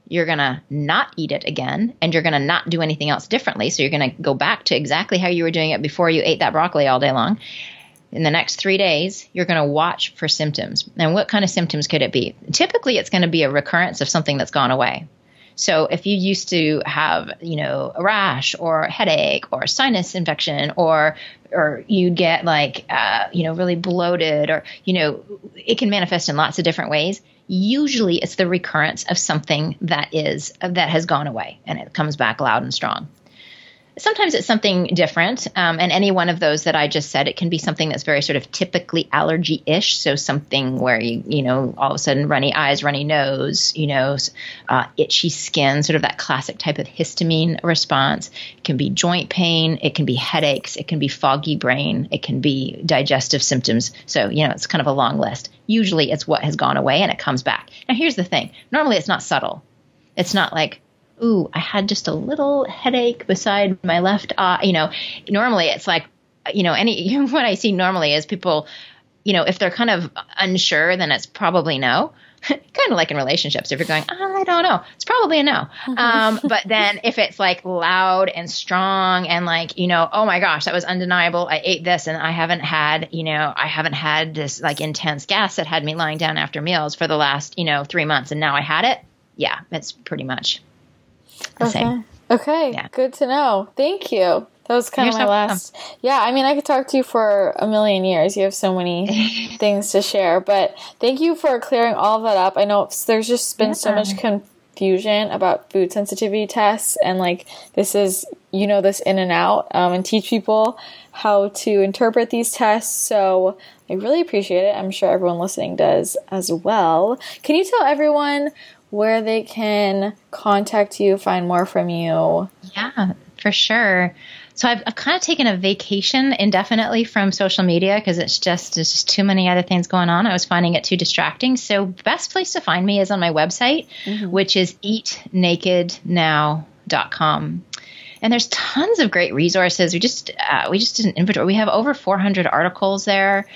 you're going to not eat it again and you're going to not do anything else differently. So you're going to go back to exactly how you were doing it before you ate that broccoli all day long. In the next three days, you're going to watch for symptoms. And what kind of symptoms could it be? Typically, it's going to be a recurrence of something that's gone away. So if you used to have, you know, a rash or a headache or a sinus infection or or you'd get like uh, you know really bloated or you know it can manifest in lots of different ways usually it's the recurrence of something that is that has gone away and it comes back loud and strong sometimes it's something different um, and any one of those that i just said it can be something that's very sort of typically allergy-ish. So something where you you know all of a sudden runny eyes runny nose you know uh, itchy skin sort of that classic type of histamine response. It can be joint pain it can be headaches it can be foggy brain it can be digestive symptoms. So you know it's kind of a long list. Usually it's what has gone away and it comes back. Now here's the thing. Normally it's not subtle. It's not like ooh, I had just a little headache beside my left eye. You know, normally it's like, you know, any what I see normally is people, you know, if they're kind of unsure, then it's probably no. kind of like in relationships, if you're going, I don't know, it's probably a no. Um, but then if it's like loud and strong and like, you know, oh my gosh, that was undeniable. I ate this and I haven't had, you know, I haven't had this like intense gas that had me lying down after meals for the last, you know, three months and now I had it. Yeah, it's pretty much okay. same. Okay, yeah. good to know. Thank you. That was kind You're of my so last. Welcome. Yeah, I mean, I could talk to you for a million years. You have so many things to share, but thank you for clearing all that up. I know there's just been yeah. so much confusion about food sensitivity tests, and like this is you know this in and out, um, and teach people how to interpret these tests. So I really appreciate it. I'm sure everyone listening does as well. Can you tell everyone where they can contact you, find more from you. Yeah, for sure. So I've, I've kind of taken a vacation indefinitely from social media because it's just there's just too many other things going on. I was finding it too distracting. So best place to find me is on my website, mm-hmm. which is eatnakednow.com. And there's tons of great resources. We just uh, we just did an inventory. We have over 400 articles there.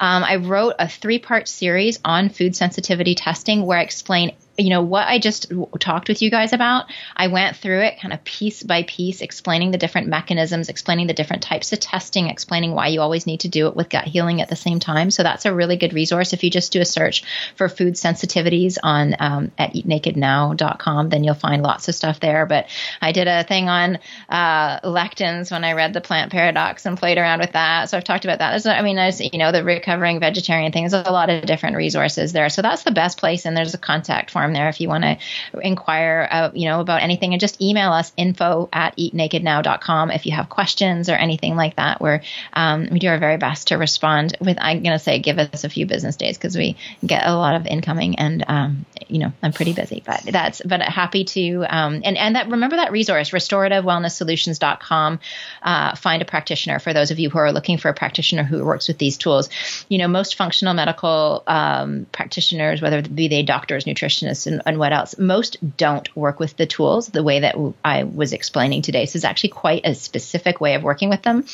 Um, I wrote a three part series on food sensitivity testing where I explain you know what I just talked with you guys about. I went through it kind of piece by piece, explaining the different mechanisms, explaining the different types of testing, explaining why you always need to do it with gut healing at the same time. So that's a really good resource. If you just do a search for food sensitivities on um, at eatnakednow.com, then you'll find lots of stuff there. But I did a thing on uh, lectins when I read the Plant Paradox and played around with that. So I've talked about that. There's, I mean, there's you know the recovering vegetarian thing. There's a lot of different resources there. So that's the best place. And there's a contact form there if you want to inquire, uh, you know, about anything. And just email us info at eatnakednow.com if you have questions or anything like that. Where um, we do our very best to respond. With I'm going to say, give us a few business days because we get a lot of incoming, and um, you know, I'm pretty busy. But that's but happy to um, and and that remember that resource restorativewellnesssolutions.com. Uh, find a practitioner for those of you who are looking for a practitioner who works with these tools. You know, most functional medical um, practitioners, whether be they doctors, nutritionists, and, and what else, most don't work with the tools the way that I was explaining today. So it's actually quite a specific way of working with them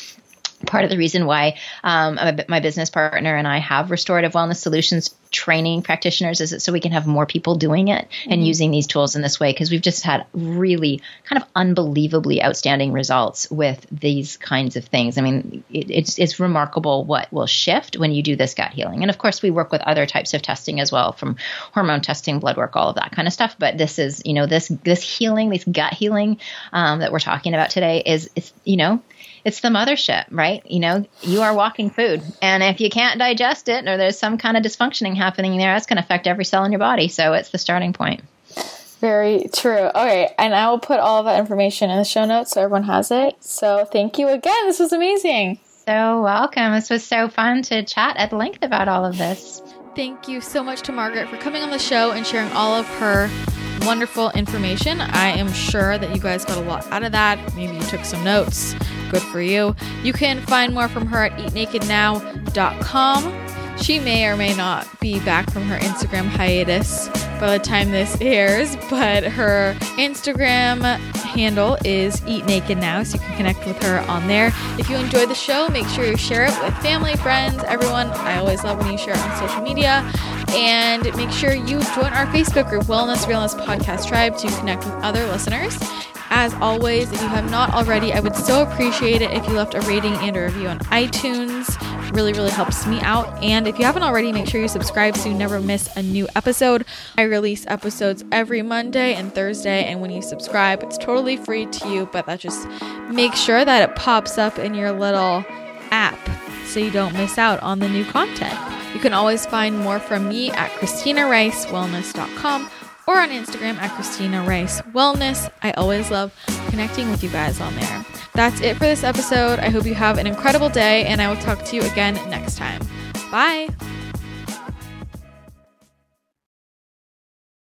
part of the reason why um, my business partner and I have restorative wellness solutions training practitioners is it so we can have more people doing it and mm-hmm. using these tools in this way because we've just had really kind of unbelievably outstanding results with these kinds of things. I mean, it, it's it's remarkable what will shift when you do this gut healing. And of course, we work with other types of testing as well, from hormone testing, blood work, all of that kind of stuff. But this is, you know, this this healing, this gut healing um, that we're talking about today is, it's you know, it's the mothership, right? You know, you are walking food. And if you can't digest it or there's some kind of dysfunctioning happening there, that's going to affect every cell in your body. So it's the starting point. Very true. Okay. And I will put all of that information in the show notes so everyone has it. So thank you again. This was amazing. So welcome. This was so fun to chat at length about all of this. Thank you so much to Margaret for coming on the show and sharing all of her wonderful information. I am sure that you guys got a lot out of that. Maybe you took some notes. Good for you. You can find more from her at eatnakednow.com. She may or may not be back from her Instagram hiatus by the time this airs, but her Instagram handle is Eat Naked Now, so you can connect with her on there. If you enjoy the show, make sure you share it with family, friends, everyone. I always love when you share it on social media. And make sure you join our Facebook group, Wellness Realness Podcast Tribe, to connect with other listeners. As always, if you have not already, I would so appreciate it if you left a rating and a review on iTunes really, really helps me out. And if you haven't already, make sure you subscribe so you never miss a new episode. I release episodes every Monday and Thursday, and when you subscribe, it's totally free to you, but that just makes sure that it pops up in your little app so you don't miss out on the new content. You can always find more from me at ChristinaRiceWellness.com or on Instagram at Christina Rice Wellness. I always love connecting with you guys on there. That's it for this episode. I hope you have an incredible day, and I will talk to you again next time. Bye.